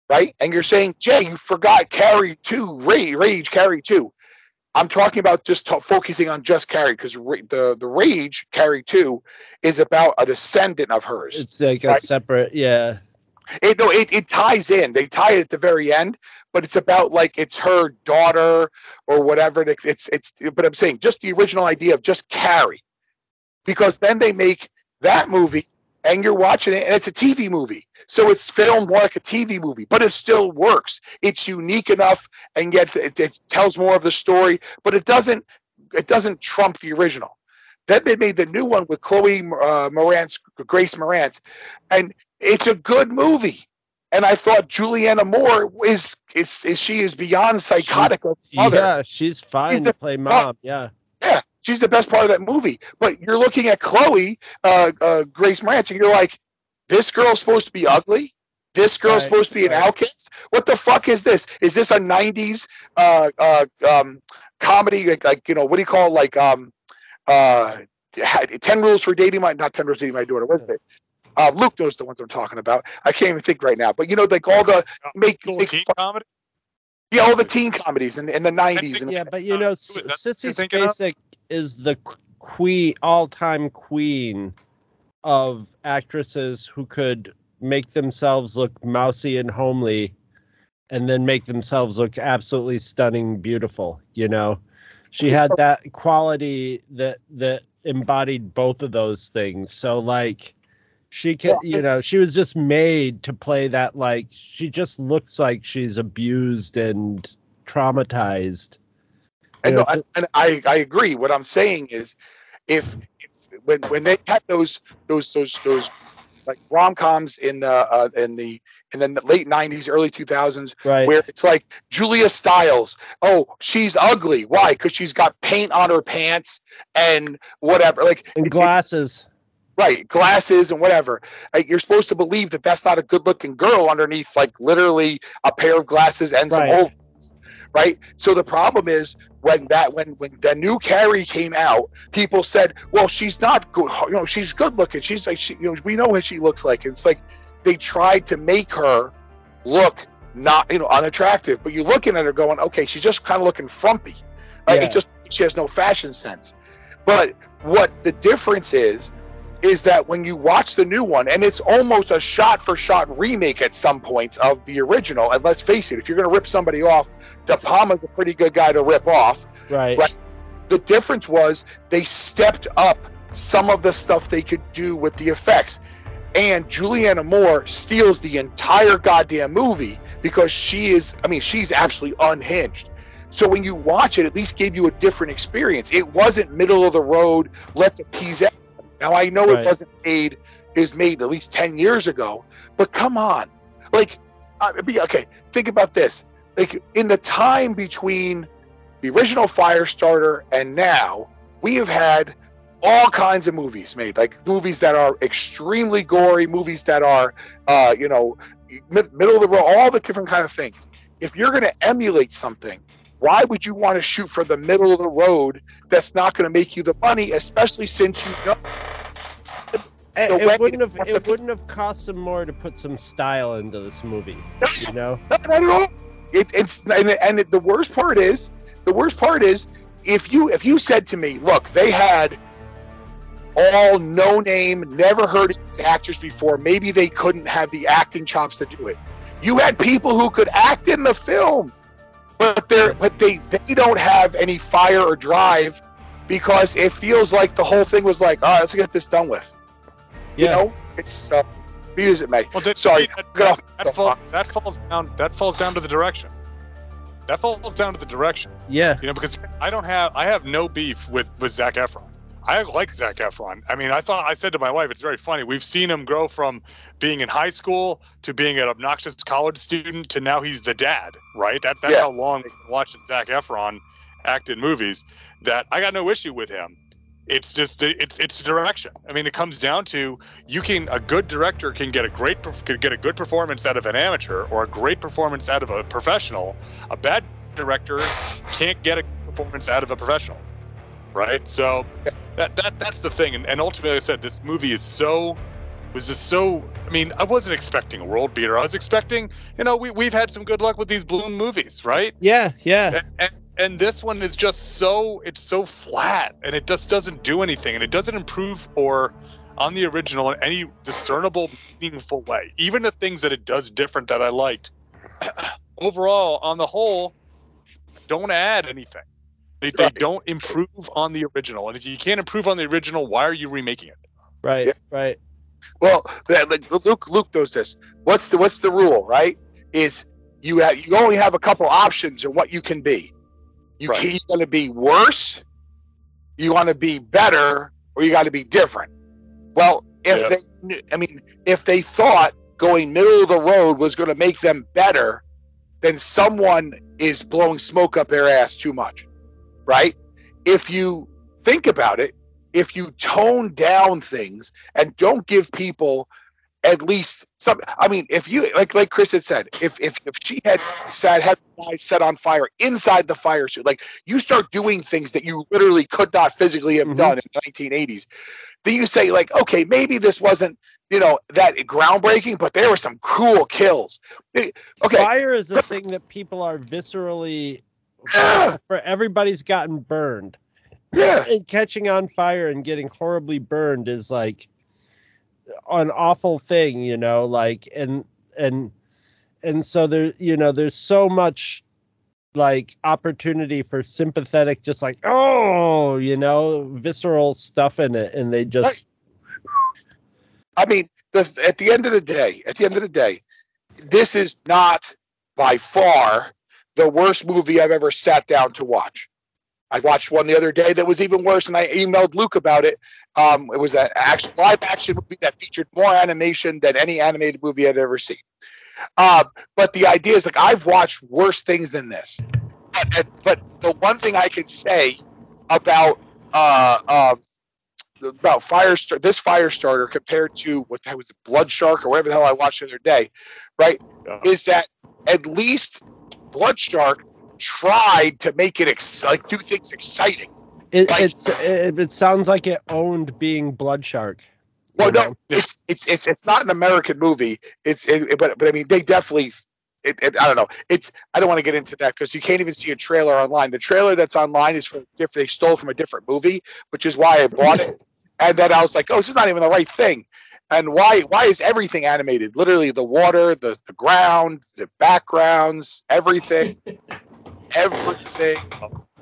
right? And you're saying, Jay, you forgot Carrie two, Rage, Rage Carrie two. I'm talking about just ta- focusing on just Carrie because the the Rage Carrie two is about a descendant of hers. It's like a separate, yeah. It no, it, it ties in. They tie it at the very end, but it's about like it's her daughter or whatever. It's it's. But I'm saying just the original idea of just Carrie, because then they make that movie and you're watching it and it's a TV movie, so it's filmed more like a TV movie, but it still works. It's unique enough, and yet it, it tells more of the story, but it doesn't it doesn't trump the original. Then they made the new one with Chloe uh, Moretz, Grace Moretz, and it's a good movie. And I thought Julianne Moore is is, is she is beyond psychotic mother. Yeah, she's fine She's to play mom. Yeah. Yeah, she's the best part of that movie. But you're looking at Chloe, uh, uh, Grace Moretz, and you're like, this girl's supposed to be ugly. This girl's Right, supposed to be an right. outcast. What the fuck is this? Is this a '90s uh, uh, um, comedy? Like, like you know, what do you call it? like um, uh, Ten Rules for Dating My not Ten Rules for Dating My Daughter. What's it? Uh, Luke knows the ones I'm talking about. I can't even think right now. But you know, like all the make, Little make fun- comedy. Yeah, all the teen comedies in, in the '90s. And Yeah, but you uh, know, S- Sissy you're thinking of? Spacek is the queen, all-time queen of actresses who could make themselves look mousy and homely, and then make themselves look absolutely stunning, beautiful. You know, she had that quality that that embodied both of those things. So like. She can, Well, you know, she was just made to play that. Like, she just looks like she's abused and traumatized. And, You no, I, and I, I agree. What I'm saying is, if, if when when they had those those those those like rom coms in the uh, in the in the late '90s, early 2000s, Right. where it's like Julia Stiles. Oh, she's ugly. Why? Because she's got paint on her pants and whatever. Like and it- it- glasses. Right glasses and whatever. You're supposed to believe that that's not a good looking girl underneath like literally a pair of glasses and some Right. right? So the problem is when that when when the new carrie came out people said well she's not good you know she's good looking she's like she, you know we know what she looks like. It's like they tried to make her look not you know unattractive but you're looking at her going okay she's just kind of looking frumpy. Like, Yeah. it's just she has no fashion sense. But what the difference is is that when you watch the new one, and it's almost a shot for shot remake at some points of the original, and let's face it, if you're going to rip somebody off, De Palma's a pretty good guy to rip off. Right. Right. The difference was they stepped up some of the stuff they could do with the effects. And Julianne Moore steals the entire goddamn movie because she is, I mean, she's absolutely unhinged. So when you watch it, at least gave you a different experience. It wasn't middle of the road, let's appease. Now I know Right. it wasn't made, it was made at least 10 years ago, but come on. Like, uh, be, okay, think about this. Like, in the time between the original Firestarter and now, we have had all kinds of movies made, like movies that are extremely gory, movies that are, uh, you know, mid- middle of the road, all the different kind of things. If you're going to emulate something, why would you want to shoot for the middle of the road that's not going to make you the money, especially since you know It, it wouldn't have it wouldn't have cost them more to put some style into this movie. You know? Not, not at all. It, it's and, and the worst part is the worst part is if you if you said to me, look, they had all no name, never heard of these actors before. Maybe they couldn't have the acting chops to do it. You had people who could act in the film, but they're but they they don't have any fire or drive because it feels like the whole thing was like, all right, let's get this done with. You know, it's uh, be as it may. Well, that, Sorry, that, get off that, falls, that falls down. That falls down to the direction. That falls down to the direction. Yeah. You know, because I don't have I have no beef with with Zac Efron. I like Zac Efron. I mean, I thought I said to my wife, it's very funny. We've seen him grow from being in high school to being an obnoxious college student to now he's the dad. Right? That that's Yeah. how long we've been watching Zac Efron act in movies. That I got no issue with him. It's just it's it's direction. I mean, it comes down to you can a good director can get a great can get a good performance out of an amateur or a great performance out of a professional. A bad director can't get a performance out of a professional, right? So that that that's the thing. And, and ultimately, like I said this movie is so was just so. I mean, I wasn't expecting a world beater. I was expecting, you know, we we've had some good luck with these Blum movies, right? Yeah. Yeah. and, and, and this one is just so it's so flat and it just doesn't do anything and it doesn't improve or on the original in any discernible meaningful way even the things that it does different that i liked <clears throat> overall on the whole don't add anything they, they Right. don't improve on the original and if you can't improve on the original why are you remaking it Right. Yeah. Right. Well, that, like, Luke Luke knows this. What's the what's the rule? Right? Is you have you only have a couple options of what you can be. You Right. can, you're going to be worse, you want to be better, or you got to be different. Well, if Yes. they, I mean, if they thought going middle of the road was going to make them better, then someone is blowing smoke up their ass too much, right? If you think about it, if you tone down things and don't give people at least some i mean if you like like chris had said if if, if she had said had eyes set on fire inside the fire suit like you start doing things that you literally could not physically have Mhm. done in the 1980s then you say like okay maybe this wasn't you know that groundbreaking but there were some cool kills okay Fire is a thing that people are viscerally. For everybody's gotten burned. yeah. And catching on fire and getting horribly burned is like an awful thing you know like and and and so there you know there's so much like opportunity for sympathetic just like oh you know visceral stuff in it and they just I mean, the, at the end of the day, at the end of the day, this is not by far the worst movie I've ever sat down to watch. I watched one the other day that was even worse, and I emailed Luke about it. Um, it was an action, live action movie that featured more animation than any animated movie I'd ever seen. Uh, but the idea is like I've watched worse things than this. But, but the one thing I can say about uh, um, about fire this fire starter compared to what that was blood shark or whatever the hell i watched the other day right Yeah. is that at least blood shark tried to make it ex- like do things exciting it, Like- it's it, it sounds like it owned being blood shark well no it's it's it's it's not an american movie it's it, but but i mean they definitely it, it, I don't know. It's I don't want to get into that because you can't even see a trailer online. The trailer that's online is from different. They stole from a different movie, which is why I bought it. And then I was like, oh, this is not even the right thing. And why why is everything animated? Literally the water, the, the ground, the backgrounds, everything. <laughs> everything.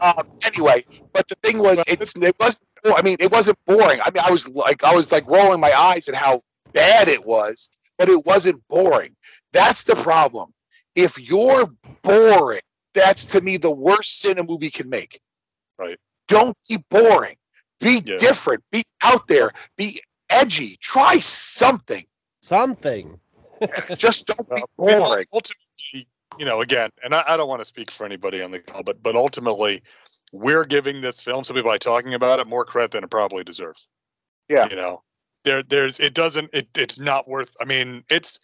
Um, anyway, but the thing was it's it wasn't I mean, it wasn't boring. I mean, I was like I was like rolling my eyes at how bad it was, but it wasn't boring. That's the problem. If you're boring, that's to me the worst sin a movie can make. Right. Don't be boring. Be Yeah. different. Be out there. Be edgy. Try something. something <laughs> Just don't be uh, Well, boring. ultimately, you know, again, and I, I don't want to speak for anybody on the call, but but ultimately, we're giving this film simply by talking about it more credit than it probably deserves. Yeah. You know, there there's it doesn't it it's not worth. I mean, it's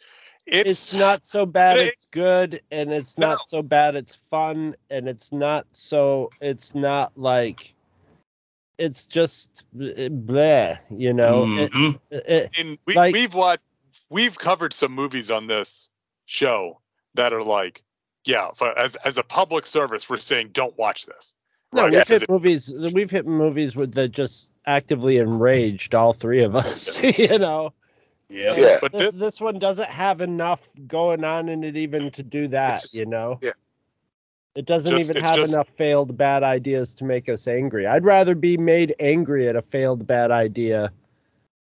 it's, it's, not so bad it- it's good and it's not No. so bad it's fun and it's not so it's not like it's just eh, bleh you know It- Mhm. it- in we, like- we've watched we've covered some movies on this show that are like yeah for, as as a public service we're saying don't watch this no Right, we've because hit movies we've hit movies with that just actively enraged all three of us <laughs> you know Yeah. Yeah. But this, this, this one doesn't have enough going on in it even to do that, just- you know? yeah. It doesn't Just- even have just- enough failed bad ideas to make us angry. I'd rather be made angry at a failed bad idea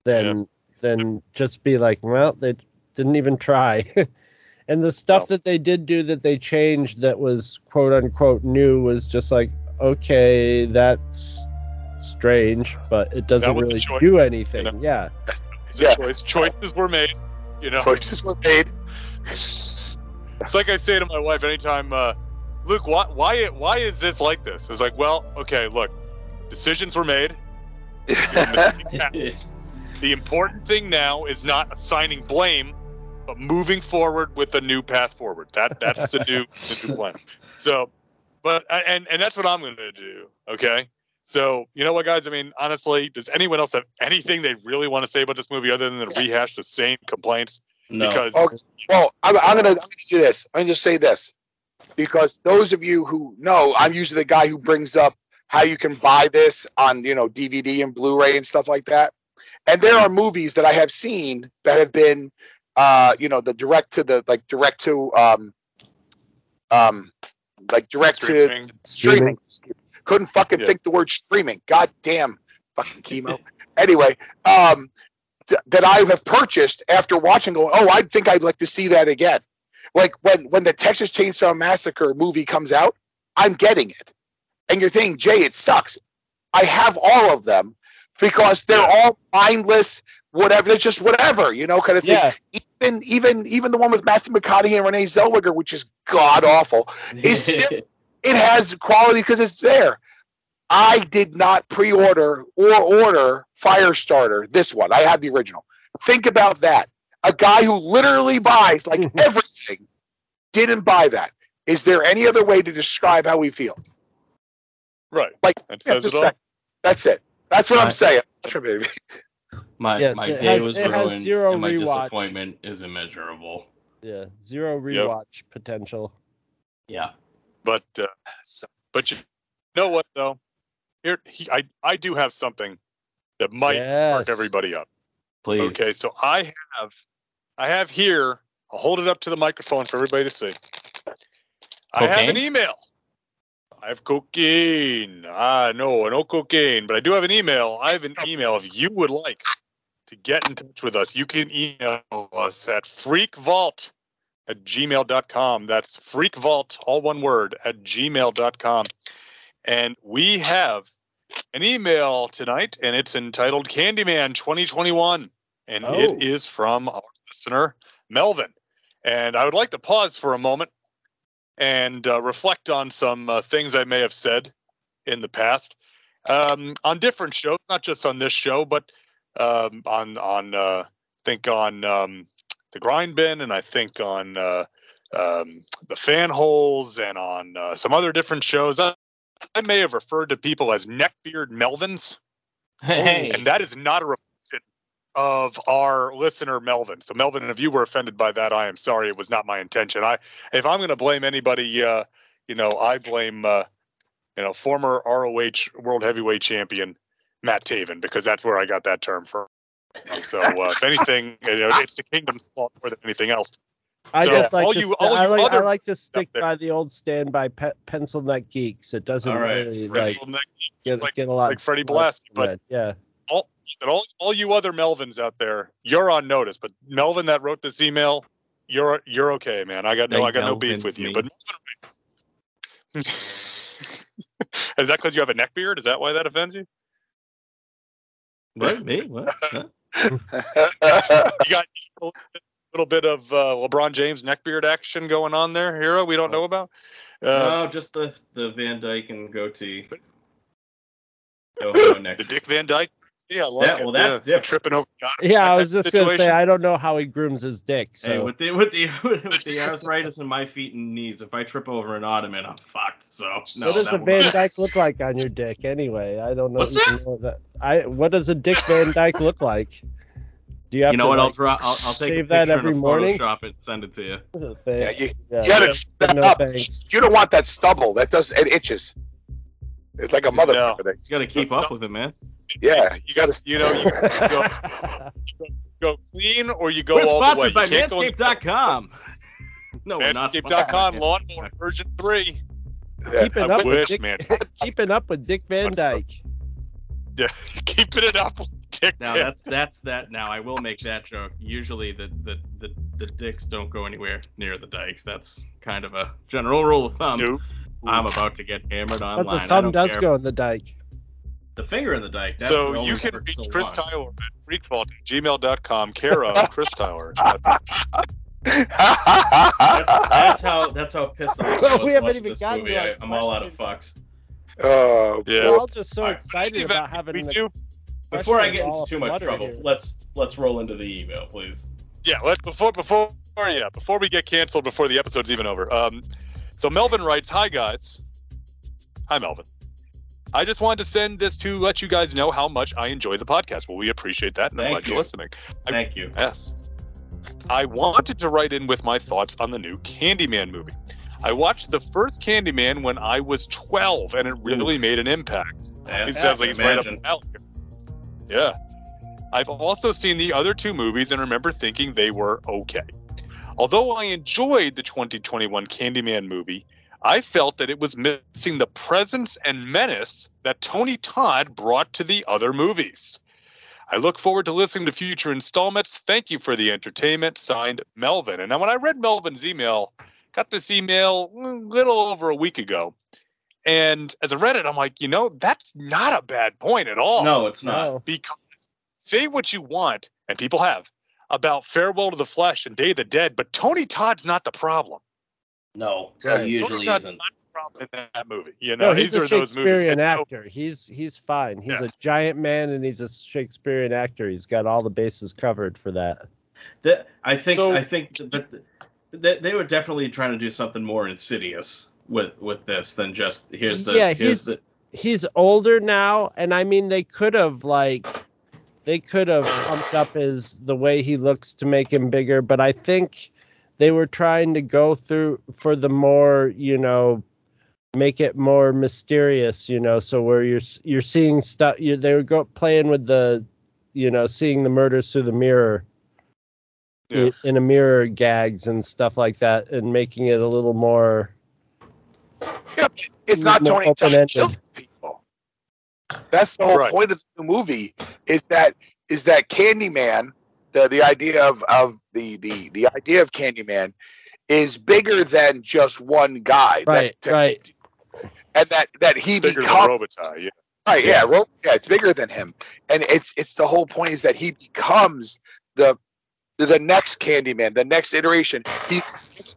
than than just be like, well, they didn't even try. <laughs> and the stuff No. that they did do that they changed that was quote unquote new was just like, okay, that's strange, but it doesn't really choice, do anything. know? Yeah. Yeah. choice. choices were made. You know, Choices were made. it's like I say to my wife anytime, uh, Luke, why, why, why is this like this? It's like, well, okay, look, decisions were made. <laughs> The important thing now is not assigning blame, but moving forward with a new path forward. That that's the new the new plan. So, but and and that's what I'm going to do. Okay. So you know what, guys? I mean, honestly, does anyone else have anything they really want to say about this movie other than to rehash the same complaints? No. Because Oh, well, I'm, I'm gonna I'm gonna do this. I'm gonna just say this because those of you who know, I'm usually the guy who brings up how you can buy this on you know DVD and Blu-ray and stuff like that. And there are movies that I have seen that have been, uh, you know, the direct to the like direct to um, um, like direct Streaming. to streaming. Couldn't fucking Yeah. think the word streaming. God damn, fucking chemo. <laughs> anyway, um, th- that I have purchased after watching, going, oh, I think I'd like to see that again. Like when when the Texas Chainsaw Massacre movie comes out, I'm getting it. And you're thinking, Jay, it sucks. I have all of them because they're all mindless, whatever. They're just whatever, you know, kind of thing. Yeah. Even even even the one with Matthew McConaughey and Renee Zellweger, which is god awful is <laughs> still- it has quality because it's there. I did not pre-order or order Firestarter. This one, I had the original. Think about that. A guy who literally buys like <laughs> everything didn't buy that. Is there any other way to describe how we feel? right, Like, that says it all. That's it. That's what I'm saying. Sure, baby. <laughs> my Yes, my it day has- was it has ruined, zero and my rewatch. disappointment is immeasurable. Yeah. Zero rewatch potential. Yeah. But uh, but you know what though? Here, he, I I do have something that might yes. mark everybody up. Please. Okay, so I have I have here. I'll hold it up to the microphone for everybody to see. I have an email. I have cocaine. Ah, no, no cocaine, but I do have an email. I have an <laughs> email. If you would like to get in touch with us, you can email us at freakvault at gmail.com. That's freakvault, all one word, at gmail.com. And we have an email tonight, and it's entitled Candyman 2021. And Oh. it is from our listener, Melvin. And I would like to pause for a moment and uh, reflect on some uh, things I may have said in the past um, on different shows, not just on this show, but um, on on uh, I think on um, the grind bin, and I think on uh, um, the fan holes, and on uh, some other different shows. I, I may have referred to people as neckbeard Melvins, Hey. and that is not a reflection of our listener Melvin. So Melvin, if you were offended by that, I am sorry. It was not my intention. I if I'm going to blame anybody, uh, you know, I blame uh, you know former ROH World Heavyweight Champion Matt Taven because that's where I got that term from. So uh, if anything, you know, it's the Kingdom's fault more than anything else. I So, just like all to you- st- all I you like, I like to stick by the old standby pe- pencil neck geeks. It doesn't All right, really Right? like Like, get, like, get a lot like Freddie lot Blassie, but read. yeah. All, all all you other Melvins out there, you're on notice. But Melvin that wrote this email, you're you're okay, man. I got no Thank I got no beef with you. me. But <laughs> is that because you have a neck beard? Is that why that offends you? What? Me? What? <laughs> Huh? You got a little bit- of uh, LeBron James neckbeard action going on there, hero. We don't know about. Uh, no, just the the Van Dyke and goatee. <laughs> No, no the. Dick Van Dyke. Yeah, I like Yeah, it. well, that's yeah, different. Tripping over. Yeah, I <laughs> was just gonna say. I don't know how he grooms his dick. So Hey, with the with the <laughs> with the arthritis in my feet and knees, if I trip over an ottoman, I'm fucked. So no, what does that a won't- Van Dyke look like on your dick anyway? I don't know. What's even know that. I what does a Dick Van Dyke look like? Do you have You know to what? I'll draw. I'll, I'll take save a that every morning? Photoshop it, send it to you. <laughs> yeah, you, yeah, you gotta yeah. No up. thanks. You don't want that stubble. That does it itches. It's like a mother No. thing. Just got to keep That's up with it, man. Yeah, you got to. You know, you go, you <laughs> go clean or you go We're all the way. sponsored by You can't Manscaped.com. No, we're not. Manscaped.com lawnmower version three. keeping I up with wish, Dick, keeping up with Dick Van Dyke. <laughs> Yeah, keeping it up. With Dick Now Van that's that's that. Now I will make that joke. Usually the the the, the dicks don't go anywhere near the dikes. That's kind of a general rule of thumb. Nope. I'm about to get hammered online. But the thumb does care. go in the dike. The finger in the dike. That's So only you can reach so Chris long. Tyler at freakvault at gmail.com, care of <laughs> Chris Tyler. That's, that's how that's how pissed off <laughs> I Well, was we haven't even gotten movie. to I, i'm all out of fucks. oh, Yeah. We're all just so Alright, excited Steve, about having the do- Before I get into too much trouble, here. let's let's roll into the email, please. Yeah, let's before before yeah before we get canceled before the episode's even over. Um, so Melvin writes, "Hi guys, hi Melvin. I just wanted to send this to let you guys know how much I enjoy the podcast. Well, we appreciate that, and I'm Thank glad you. you're listening. I- Thank you. Yes. I wanted to write in with my thoughts on the new Candyman movie. I watched the first Candyman when I was 12, and it really made an impact. Yeah, He sounds like I he's right up. Yeah. I've also seen the other two movies and remember thinking they were okay. Although I enjoyed the 2021 Candyman movie, I felt that it was missing the presence and menace that Tony Todd brought to the other movies. I look forward to listening to future installments. Thank you for the entertainment. Signed, Melvin. And now, when I read Melvin's email, got this email a little over a week ago. And as I read it, I'm like, you know, that's not a bad point at all. No, it's not. Because say what you want, and people have, about Farewell to the Flesh and Day of the Dead, but Tony Todd's not the problem. No, Right. he usually Todd's isn't. not the problem in that movie. You know, No, he's these a are those. Shakespearean And so- actor. He's he's fine. He's Yeah. a giant man and he's a Shakespearean actor. He's got all the bases covered for that. The- I think So- I think but they, they were definitely trying to do something more insidious with with this than just here's the Yeah, here's he's- the He's older now, and I mean they could have like they could have pumped up his the way he looks to make him bigger, but I think they were trying to go through for the more, you know, make it more mysterious, you know, so where you're you're seeing stuff you they were go playing with the you know, seeing the murders through the mirror. Yeah. in a mirror gags and stuff like that and making it a little more it's not more Tony Todd open-ended. killing people. That's the whole Right. point of the movie. Is that is that Candyman? The the idea of of the the the idea of Candyman is bigger than just one guy. Right, that- right. And that that he bigger than becomes Robitaille. Yeah. Right, yeah, well, yeah, it's bigger than him, and it's it's the whole point is that he becomes the the next Candyman, the next iteration. He's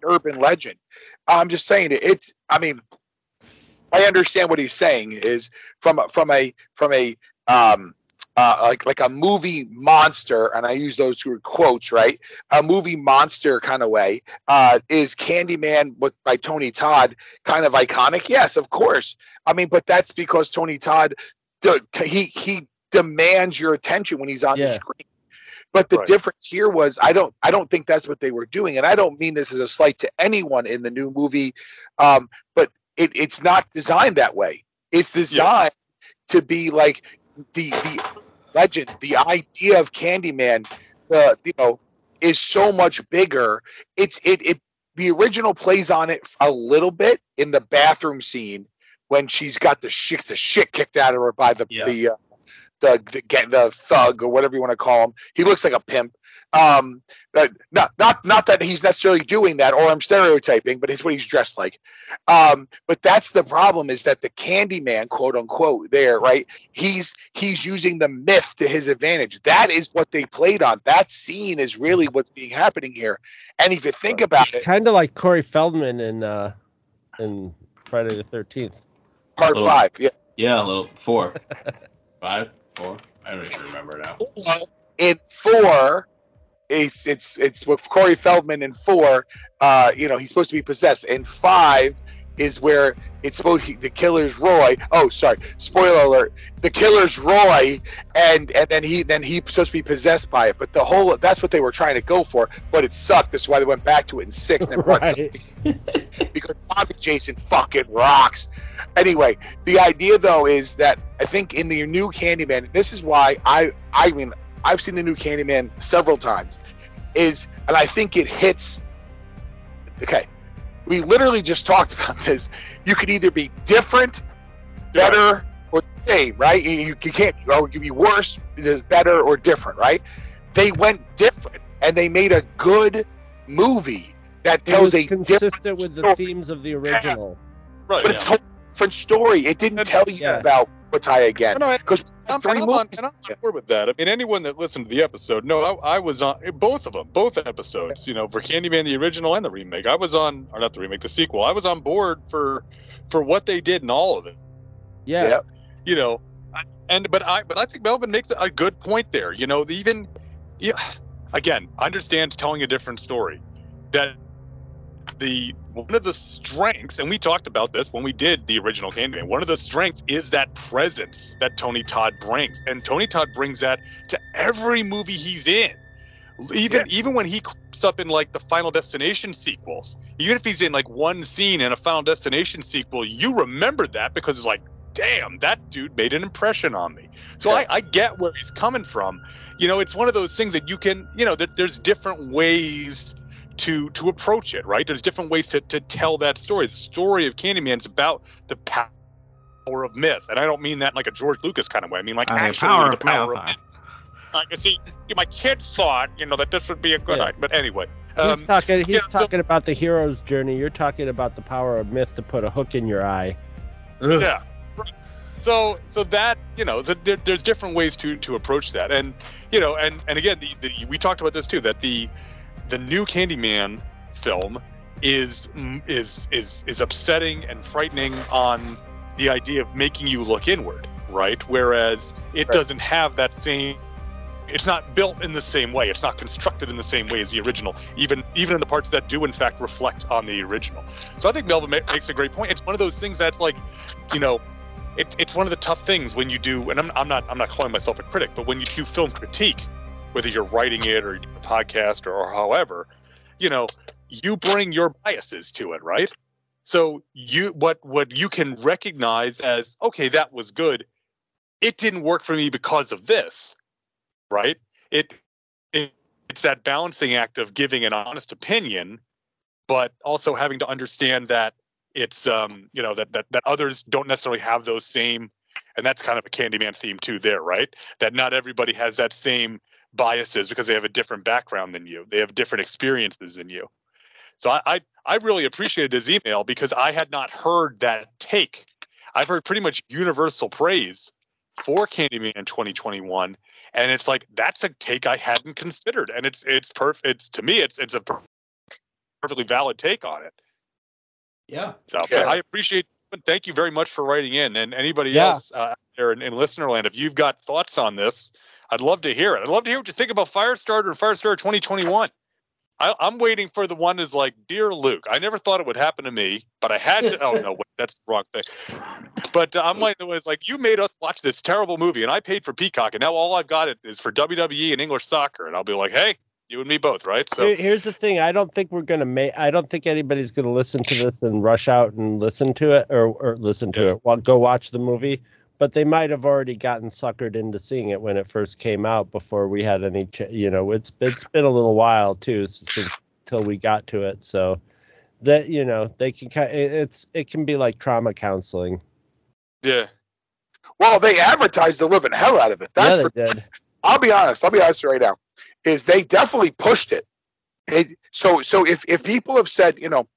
the urban legend. I'm just saying it. It's. I mean, I understand what he's saying is from from a from a um uh, like like a movie monster, and I use those two quotes, right? A movie monster kind of way. Uh, is Candyman with by Tony Todd kind of iconic? Yes, of course. I mean, but that's because Tony Todd, he he demands your attention when he's on the screen. But the Right. difference here was I don't I don't think that's what they were doing, and I don't mean this as a slight to anyone in the new movie, um, but it, it's not designed that way. It's designed to be like the the legend, the idea of Candyman, uh, you know, is so much bigger. It's it it the original plays on it a little bit in the bathroom scene when she's got the shit the shit kicked out of her by the Yeah. the uh, the the, get the thug or whatever you want to call him. He looks like a pimp. Um, but not not not that he's necessarily doing that, or I'm stereotyping, but it's what he's dressed like. Um, but that's the problem is that the Candyman, quote unquote, there, right? He's he's using the myth to his advantage. That is what they played on. That scene is really what's being happening here. And if you think about It's it, kind of like Corey Feldman in uh in Friday the Thirteenth. part Little- five, yeah. yeah, a little four, <laughs> five, four. I don't even remember now. in four, it's it's it's with Corey Feldman in four. Uh, you know, he's supposed to be possessed. In five is where it's supposed the killer's Roy. Oh, sorry, spoiler alert. The killer's Roy, and and then he then he's supposed to be possessed by it. But the whole that's what they were trying to go for, but it sucked. That's why they went back to it in six. And then Right. <laughs> because zombie Jason fucking rocks. Anyway, the idea though is that I think in the new Candyman, this is why I I mean I've seen the new Candyman several times, is and I think it hits. Okay, we literally just talked <laughs> about this. You could either be different, better, or the same, right? You, you can't. Or it could be worse, is better, or different, right? They went different, and they made a good movie that tells was a consistent different with the story themes of the original. Right. but a totally different story. It didn't And- tell you Yeah. about Kotai again No, no, because I'm, three and I'm on, movies. and I'm on board with that. I mean, anyone that listened to the episode, no, I, I was on both of them, both episodes. You know, for Candyman the original and the remake, I was on, or not the remake, the sequel. I was on board for for what they did in all of it. Yeah. Yep. You know, and but I but I think Melvin makes a good point there. You know, even yeah, again, I understand telling a different story. That the one of the strengths, and we talked about this when we did the original Candyman. One of the strengths is that presence that Tony Todd brings, and Tony Todd brings that to every movie he's in. Even even when he creeps up in like the Final Destination sequels, even if he's in like one scene in a Final Destination sequel, you remember that because it's like, damn, that dude made an impression on me. So I, I get where he's coming from. You know, it's one of those things that you can, you know, that there's different ways to to approach it, right? There's different ways to, to tell that story. The story of Candyman is about the power of myth, and I don't mean that in like a George Lucas kind of way. I mean like Uh, actually power the of power myth, of myth. Like, you see, my kids thought, you know, that this would be a good Yeah. idea. But anyway, He's um, talking. He's yeah, so- talking about the hero's journey. You're talking about the power of myth to put a hook in your eye. Ugh. yeah. So so that you know, so there, there's different ways to to approach that, and you know, and and again, the, the we talked about this too that the the new Candyman film is is is is upsetting and frightening on the idea of making you look inward, right? Whereas it Right. doesn't have that same. It's not built in the same way. It's not constructed in the same way as the original, even even in the parts that do in fact reflect on the original. So I think Melvin makes a great point. It's one of those things that's like, you know, it, it's one of the tough things when you do, and I'm, I'm not I'm not calling myself a critic, but when you do film critique, whether you're writing it or a podcast or, or however, you know, you bring your biases to it, right? So you what what you can recognize as okay, that was good. It didn't work for me because of this, right? It, it it's that balancing act of giving an honest opinion, but also having to understand that it's um you know that that that others don't necessarily have those same and that's kind of a candyman theme too there right that not everybody has that same biases because they have a different background than you they have different experiences than you so i i, I really appreciated his email because i had not heard that take i've heard pretty much universal praise for candyman 2021 and it's like that's a take i hadn't considered and it's it's perfect it's to me it's it's a per- perfectly valid take on it Yeah. so Yeah. I appreciate but thank you very much for writing in. And anybody Yeah. else uh, there in, in listener land, if you've got thoughts on this, I'd love to hear it. I'd love to hear what you think about Firestarter and Firestarter 2021. I, I'm waiting for the one is like, dear Luke, I never thought it would happen to me, but I had to. oh no, wait, that's the wrong thing. But uh, I'm like, it's like you made us watch this terrible movie, and I paid for Peacock, and now all I've got it is for WWE and English soccer, and I'll be like, hey, you and me both, right? So Here's the thing. I don't think we're gonna make. I don't think anybody's gonna listen to this and rush out and listen to it or, or listen to Yeah. it. Well, go watch the movie. But they might have already gotten suckered into seeing it when it first came out before we had any. Ch- you know, it's it's been a little while too since till we got to it. So that you know they can. It's it can be like trauma counseling. yeah, Well, they advertised the living hell out of it. That's yeah, for they did. I'll be honest. I'll be honest right now. Is they definitely pushed it. it. So so if if people have said you know,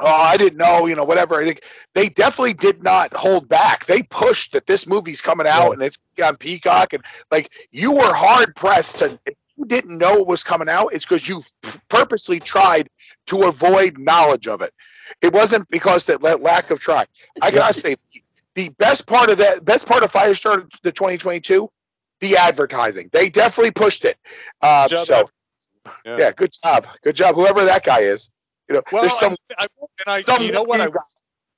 oh I didn't know you know whatever I think they definitely did not hold back. They pushed that this movie's coming out and it's on Peacock and like you were hard pressed to. If you didn't know it was coming out, it's because you purposely tried to avoid knowledge of it. It wasn't because that lack of try. I gotta say, the best part of that, best part of Firestarter the 2022, the advertising. They definitely pushed it. Uh, so Yeah. yeah. good job, good job, whoever that guy is. You know, Well, there's some I, I, and I, you know what? I.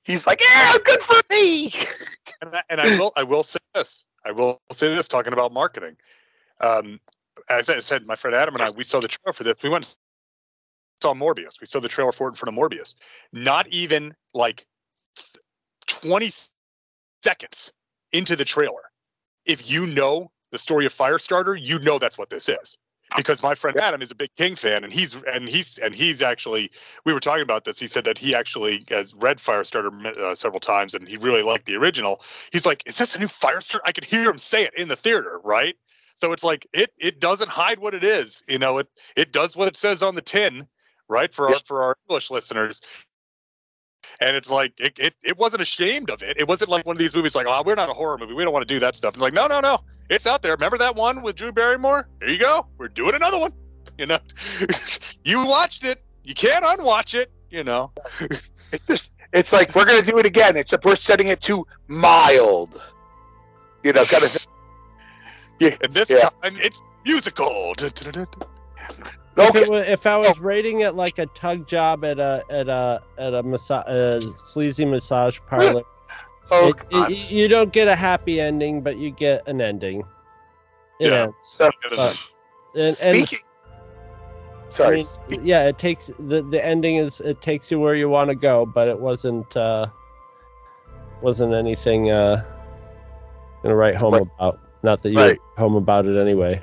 He's like, yeah, good for me. <laughs> and I, and I will I will say this. I will say this. Talking about marketing, um, as I said, my friend Adam and I we saw the trailer for this. We went saw Morbius. We saw the trailer for it in front of Morbius. Not even like twenty seconds into the trailer, if you know the story of Firestarter, you know that's what this is. Because my friend Adam is a big King fan, and he's and he's and he's actually we were talking about this. He said that he actually has read Firestarter uh, several times, and he really liked the original. He's like, "Is this a new Firestarter?" I could hear him say it in the theater, right? So it's like it it doesn't hide what it is. You know, it it does what it says on the tin, right? For our for our English listeners. And it's like it, it, it wasn't ashamed of it. It wasn't like one of these movies like, oh, we're not a horror movie. We don't want to do that stuff. It's like, no, no, no. It's out there. Remember that one with Drew Barrymore? There you go. We're doing another one. <laughs> You know, <laughs> you watched it. You can't unwatch it. You know, <laughs> It's just, it's like we're gonna do it again. Except we're setting it to mild. You know, kind of. Thing. and this Yeah. time it's musical. If, Okay. it wa- if I was rating it like a tug job at a at a at a, massa- a sleazy massage parlor, <laughs> Oh, it- it- you don't get a happy ending, but you get an ending. It Yeah. ends. But- And, and Speaking. Sorry. I mean, speak- yeah, it takes the the ending is it takes you where you want to go, but it wasn't uh wasn't anything uh gonna write home Right. about. Not that you Right. write home about it anyway.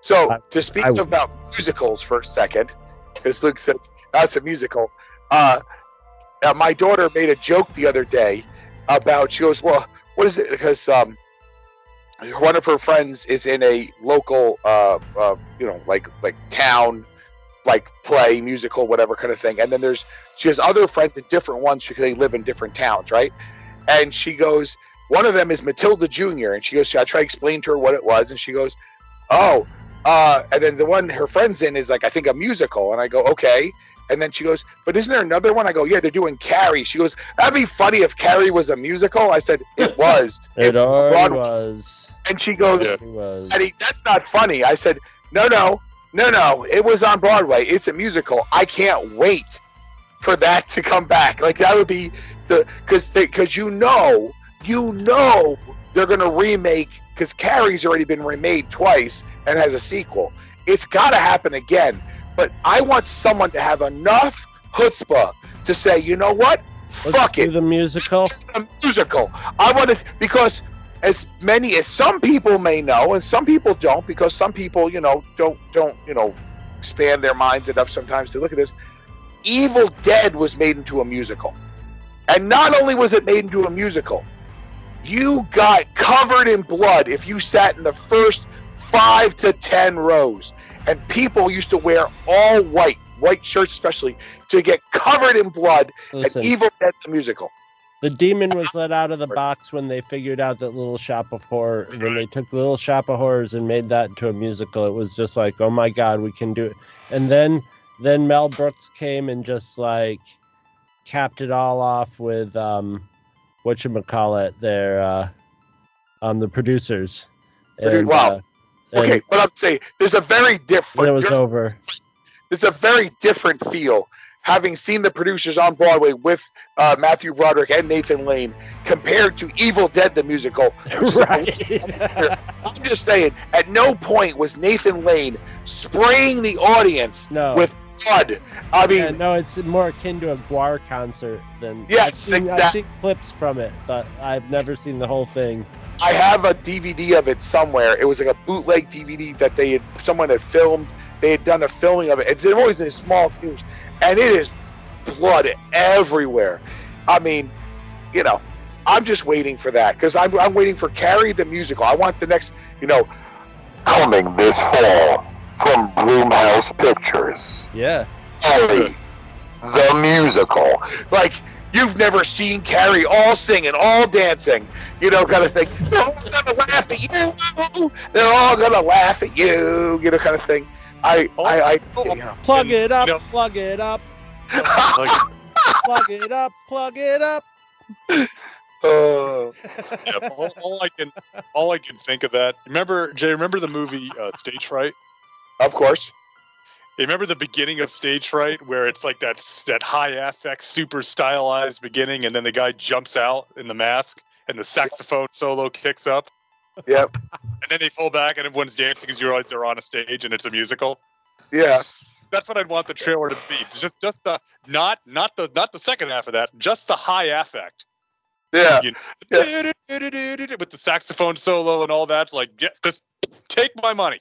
So I- to speak I- about musicals for a second, <laughs> because Luke said that's a musical. Uh, uh, my daughter made a joke the other day about. She goes, "Well, what is it?" Because um, one of her friends is in a local, uh, uh, you know, like like town, like play musical, whatever kind of thing. And then there's she has other friends in different ones because they live in different towns, right? And she goes, one of them is Matilda Jr. And she goes, I try to explain to her what it was, and she goes, "Oh." Uh, and then the one her friend's in is like I think a musical, and I go okay. And then she goes, but isn't there another one? I go, yeah, they're doing Carrie. She goes, that'd be funny if Carrie was a musical. I said, it <laughs> was. It, was already Broadway. was. And she goes, Yeah. Was. That's not funny. I said, no, no, no, no. It was on Broadway. It's a musical. I can't wait for that to come back. Like that would be the because because you know you know they're gonna remake because Carrie's already been remade twice and has a sequel. It's got to happen again. But I want someone to have enough chutzpah to say, you know what? Let's Fuck do it the musical. a musical. I want to because as many as some people may know, and some people don't, because some people, you know, don't don't you know expand their minds enough sometimes to look at this. Evil Dead was made into a musical, and not only was it made into a musical, you got covered in blood if you sat in the first five to ten rows, and people used to wear all white, white shirts especially, to get covered in blood. Listen, and Evil Dead the musical. the demon was let out of the box when they figured out that Little Shop of Horror. When they took the Little Shop of Horrors and made that into a musical, it was just like, oh my god, we can do it. And then then Mel Brooks came and just like capped it all off with um, what you call it, their uh, um, the producers. Produ- And, wow. uh, Okay, but I'm saying there's a very different. it was over. there's a very different feel having seen the producers on Broadway with uh, Matthew Broderick and Nathan Lane compared to Evil Dead the musical. which is a- right. <laughs> I'm just saying, at no point was Nathan Lane spraying the audience no. with blood. I mean, Yeah, no, it's more akin to a Gwar concert than. Yes, I've seen, I've seen clips from it, but I've never seen the whole thing. I have a DVD of it somewhere. It was like a bootleg DVD that they had someone had filmed. They had done a filming of it. It's always in small theaters, and it is blood everywhere. I mean, you know, I'm just waiting for that because I'm, I'm waiting for Carrie the musical. I want the next, you know, coming this fall from Blumhouse Pictures. Yeah. Carrie the musical. Like you've never seen Carrie all singing, all dancing, you know, kind of thing. They're all gonna laugh at you. They're all gonna laugh at you, you know, kind of thing. I, I, I, you know. Plug And, it up, you know- plug it up, Like, <laughs> plug it up, plug it up. Uh, yeah, all, all I can all I can think of that. Remember, Jay? Remember the movie uh, Stage Fright? Of course. You remember the beginning of Stage Fright, where it's like that that high affect, super stylized beginning, and then the guy jumps out in the mask, and the saxophone solo kicks up, Yep. and then they pull back, and everyone's dancing because you realize they're on a stage and it's a musical. Yeah. That's what I'd want the trailer to be. Just just the not not the not the second half of that, just the high affect. Yeah. You know, <laughs> with the saxophone solo and all that. It's like, yeah, just take my money.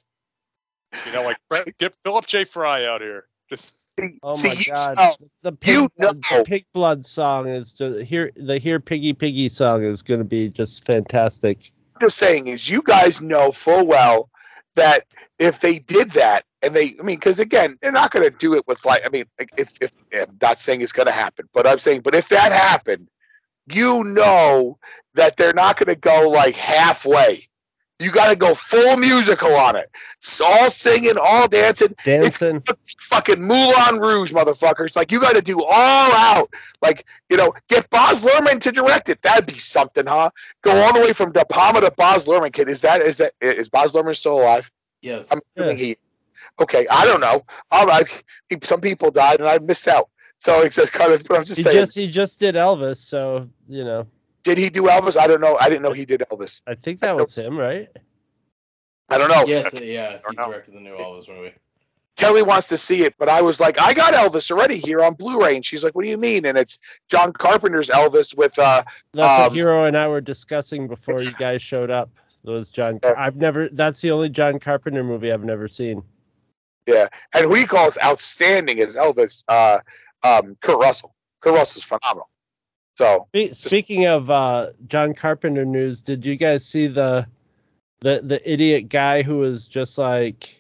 You know, like get Philip J. Fry out here. Just Oh See, my you god. know- the pig, you blood, know- the pig blood song is just here the here piggy piggy song is going to be just fantastic. I'm just saying is you guys know full well that if they did that and they I mean because again they're not going to do it with like I mean like, if if I'm not saying it's going to happen but I'm saying but if that happened you know that they're not going to go like halfway you got to go full musical on it it's all singing all dancing Dancing. fucking Moulin Rouge, motherfuckers. Like you got to do all out. Like you know, get Baz Luhrmann to direct it. That'd be something, huh? Go all the way from De Palma to Baz Luhrmann. Kid, is that is that is Baz Luhrmann still alive? Yes. I'm assuming he. Okay, I don't know. All right, some people died and I missed out. So it's just kind of. But I'm just He saying. just he just did Elvis, so you know. Did he do Elvis? I don't know. I didn't know he did Elvis. I think that was him, right? I don't know. Yes, yeah, he directed the new Elvis movie. Kelly wants to see it, but I was like, I got Elvis already here on Blu-ray, and she's like, What do you mean? And it's John Carpenter's Elvis with uh That's what Um, Hero and I were discussing before you guys showed up. It was John. Car- I've never. That's the only John Carpenter movie I've never seen. Yeah, and who he calls outstanding is Elvis, uh, um, Kurt Russell. Kurt Russell's phenomenal. So Spe- Speaking of uh, John Carpenter news, did you guys see the the the idiot guy who was just like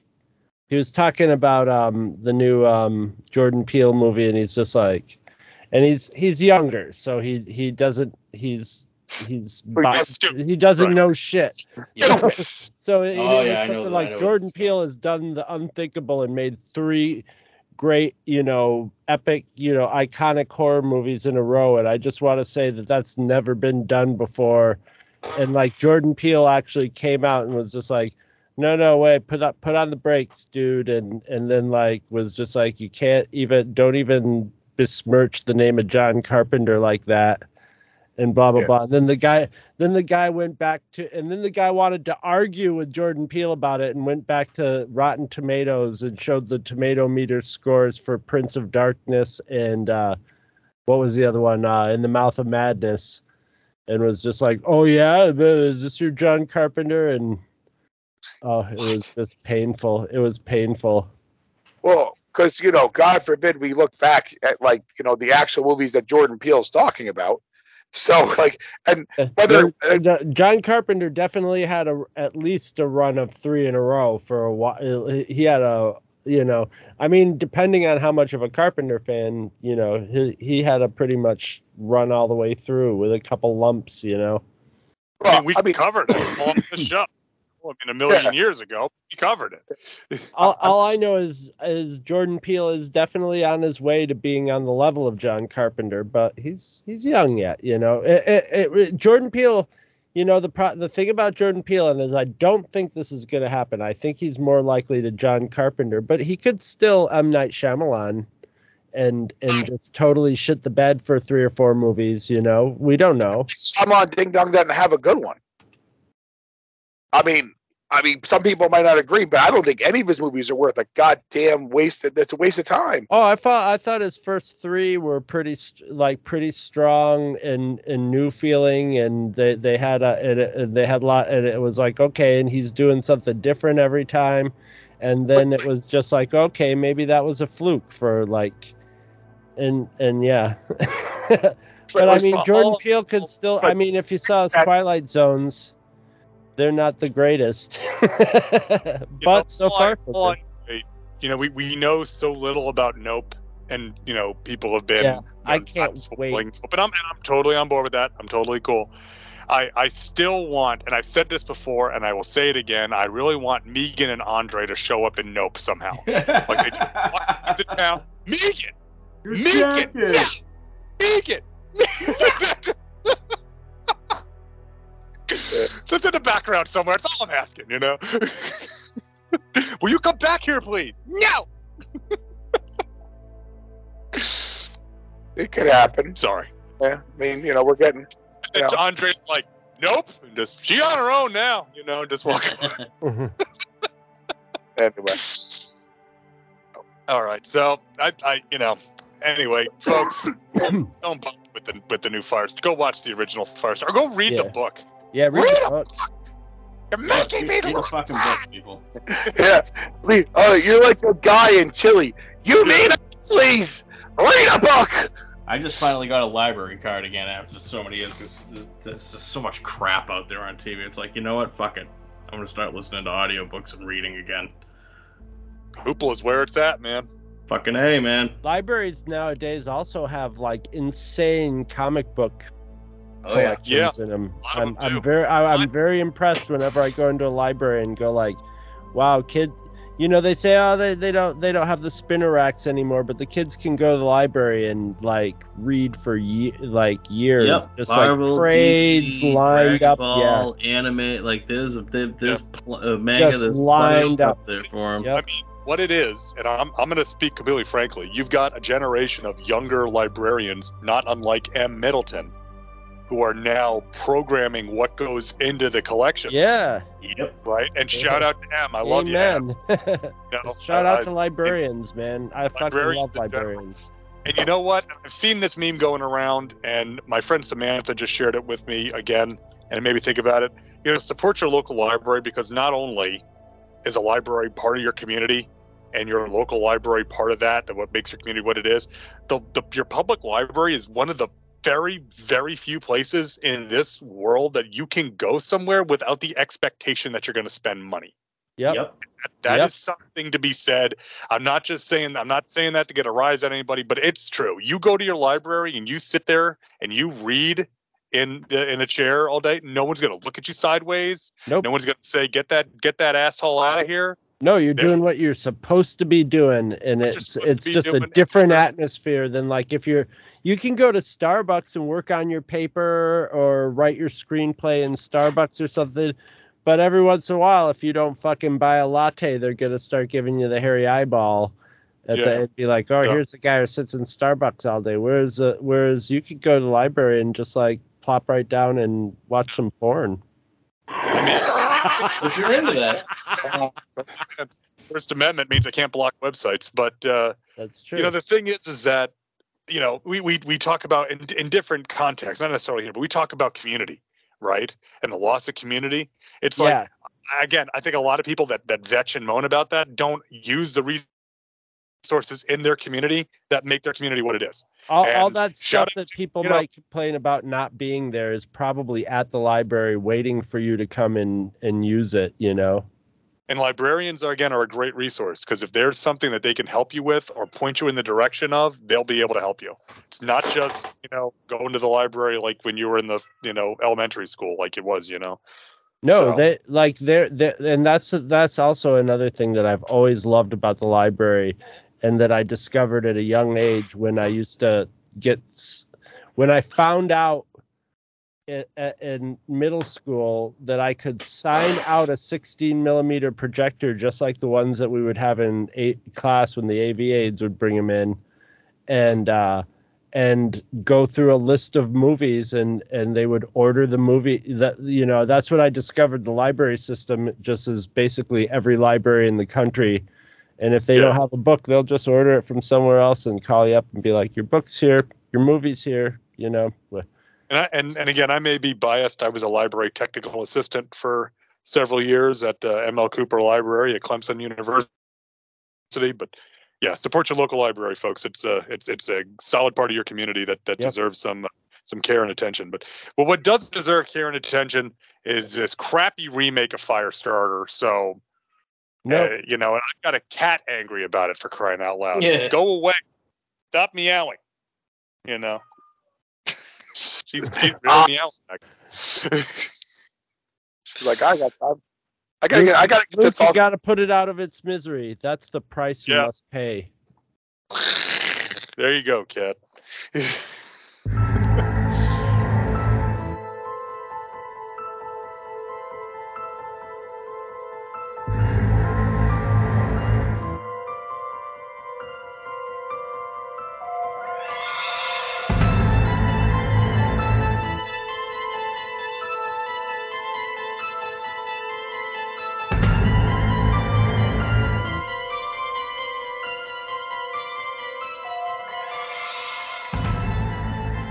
he was talking about um the new um Jordan Peele movie and he's just like and he's he's younger so he he doesn't he's he's bi- he doesn't Right. know shit Yeah. so it, Oh, it yeah, was something like know Jordan it's- Peele has done the unthinkable and made three great, you know, epic, you know, iconic horror movies in a row. And I just want to say that that's never been done before. And like Jordan Peele actually came out and was just like, no, no, wait, put up, put on the brakes, dude. And and then like was just like, you can't even, don't even besmirch the name of John Carpenter like that. And blah blah Yeah. blah. And then the guy, then the guy went back to, and then the guy wanted to argue with Jordan Peele about it, and went back to Rotten Tomatoes and showed the tomato meter scores for Prince of Darkness and uh, what was the other one? Uh, In the Mouth of Madness, and was just like, "Oh yeah, is this your John Carpenter?" And oh, it was <sighs> just painful. It was painful. well, because you know, God forbid we look back at like you know the actual movies that Jordan Peele's talking about. So like, and whether uh, John Carpenter definitely had a at least a run of three in a row for a while. He had a you know, I mean, depending on how much of a Carpenter fan, you know, he he had a pretty much run all the way through with a couple lumps, you know. I well, mean, we I mean, covered it on the <coughs> show. I mean, a million Yeah. years ago, He covered it. <laughs> All, all I know is is Jordan Peele is definitely on his way to being on the level of John Carpenter, but he's he's young yet, you know. It, it, it, Jordan Peele, you know, the pro, the thing about Jordan Peele and is I don't think this is going to happen. I think he's more likely to John Carpenter, but he could still M Night Shyamalan, and and hmm. just totally shit the bed for three or four movies. You know, we don't know. I'm on Ding Dong doesn't have a good one. I mean, I mean, some people might not agree, but I don't think any of his movies are worth a goddamn waste. That's a waste of time. Oh, I thought I thought his first three were pretty like pretty strong and and new feeling, and they they had a and it- and they had a lot, and it was like okay, and he's doing something different every time, and then it was just like okay, maybe that was a fluke for like, and and yeah. <laughs> But I mean, Jordan Peele could still. I mean, if you saw his Twilight Zones, they're not the greatest, <laughs> but You know, so far I- so good. You know, we, we know so little about Nope, and you know, people have been. Yeah, you know, I can't wait. But I'm I'm totally on board with that. I'm totally cool. I I still want, and I've said this before, and I will say it again. I really want Megan and Andre to show up in Nope somehow. <laughs> Like they just walk into town. Megan, Megan, yeah, Megan. <laughs> <laughs> Just in the background somewhere. That's all I'm asking, you know. <laughs> Will you come back here, please? No. It could happen. Sorry. Yeah, I mean, you know, we're getting. And Yeah. Andre's like, nope. And just she on her own now. You know, just walk. <laughs> Anyway, All right. So I, I, you know, anyway, folks, <coughs> don't bother with the with the new Fires. Go watch the original Fires, or go read the book. Yeah, read Read the book. you're making me Read the look. fucking book, people. <laughs> Yeah. Read- Oh, you're like a guy in Chile. You mean it, please? Read a book. I just finally got a library card again after so many years. There's, there's, there's just so much crap out there on TV. It's like, you know what? Fuck it. I'm gonna start listening to audiobooks and reading again. Hoopla is where it's at, man. Fucking A, man. Libraries nowadays also have like insane comic book Oh, yeah. collections in them. I'm, them I'm very I, I'm very impressed whenever I go into a library and go like, wow, kid. You know they say oh they, they don't they don't have the spinner racks anymore, but the kids can go to the library and like read for ye- like years, Yep. just Marvel, like trades DC, lined Dragon up. Ball, anime. Like there's there, there's pl- uh, manga. Just there's lined up. there for them. Yep. I mean, what it is, and I'm, I'm going to speak completely frankly, you've got a generation of younger librarians, not unlike M. Middleton, who are now programming what goes into the collections. Yeah, Yep. Right? And shout out to M. I love you, M. amen. <laughs> <laughs> You know, Just shout out uh, to librarians, man. I fucking love librarians. And you know what? I've seen this meme going around, and my friend Samantha just shared it with me again, and it made me think about it. You know, support your local library because not only is a library part of your community, and your local library part of that, and what makes your community what it is, the, the your public library is one of the very, very few places in this world that you can go somewhere without the expectation that you're going to spend money. Yep. Yep. That is Yep. something to be said. I'm not just saying I'm not saying that to get a rise out of anybody, but it's true. You go to your library and you sit there and you read in in a chair all day. No one's going to look at you sideways. Nope. No one's going to say get that get that asshole out of here. No, you're doing what you're supposed to be doing, and it's it's just a different for- atmosphere than like if you're you can go to Starbucks and work on your paper or write your screenplay in Starbucks or something. But every once in a while, if you don't fucking buy a latte, they're gonna start giving you the hairy eyeball. At the, Yeah. be like, oh, Yeah. here's the guy who sits in Starbucks all day. Whereas, uh, whereas you could go to the library and just like plop right down and watch some porn. If you're into that, <laughs> First Amendment means I can't block websites, but uh, That's true. you know the thing is, is that you know we we we talk about in in different contexts, not necessarily here, but we talk about community, right, and the loss of community. It's like yeah, again, I think a lot of people that that vetch and moan about that don't use the resources in their community that make their community what it is. all, all that stuff that people you know- might complain about not being there is probably at the library waiting for you to come in and use it you know And librarians are again are a great resource because if there's something that they can help you with or point you in the direction of, they'll be able to help you. It's not just you know going to the library like when you were in the you know elementary school like it was you know. no So- they like they're, they and that's that's also another thing that i've always loved about the library and that i discovered at a young age when i used to get when i found out in, middle school that I could sign out a 16 millimeter projector, just like the ones that we would have in class when the AV aides would bring them in, and uh, and go through a list of movies, and and they would order the movie. That you know, that's when I discovered. The library system just as basically every library in the country. And if they Yeah. don't have a book, they'll just order it from somewhere else and call you up and be like, "Your book's here, your movie's here." You know, And I, and and again, I may be biased. I was a library technical assistant for several years at uh, ML Cooper Library at Clemson University. But yeah, support your local library, folks. It's a it's it's a solid part of your community that that Yep. deserves some uh, some care and attention. But well, what does deserve care and attention is this crappy remake of Firestarter. So no, uh, you know, and I got a cat angry about it for crying out loud. Yeah. Go away. Stop meowing. You know. she's, she's really <laughs> meowing. She's like, I got time. I gotta get. I gotta get Luke, you got to put it out of its misery. That's the price you Yeah. must pay. there you go, cat. <laughs>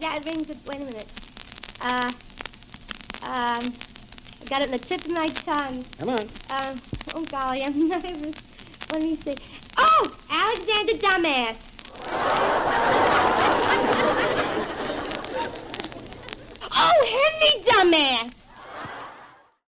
That rings. A, wait a minute. Uh, um, I got it in the tip of my tongue. Come on. Um, oh golly, I'm <laughs> nervous. Let me see. Oh, Alexander Dumbass. <laughs> oh, Henry Dumbass.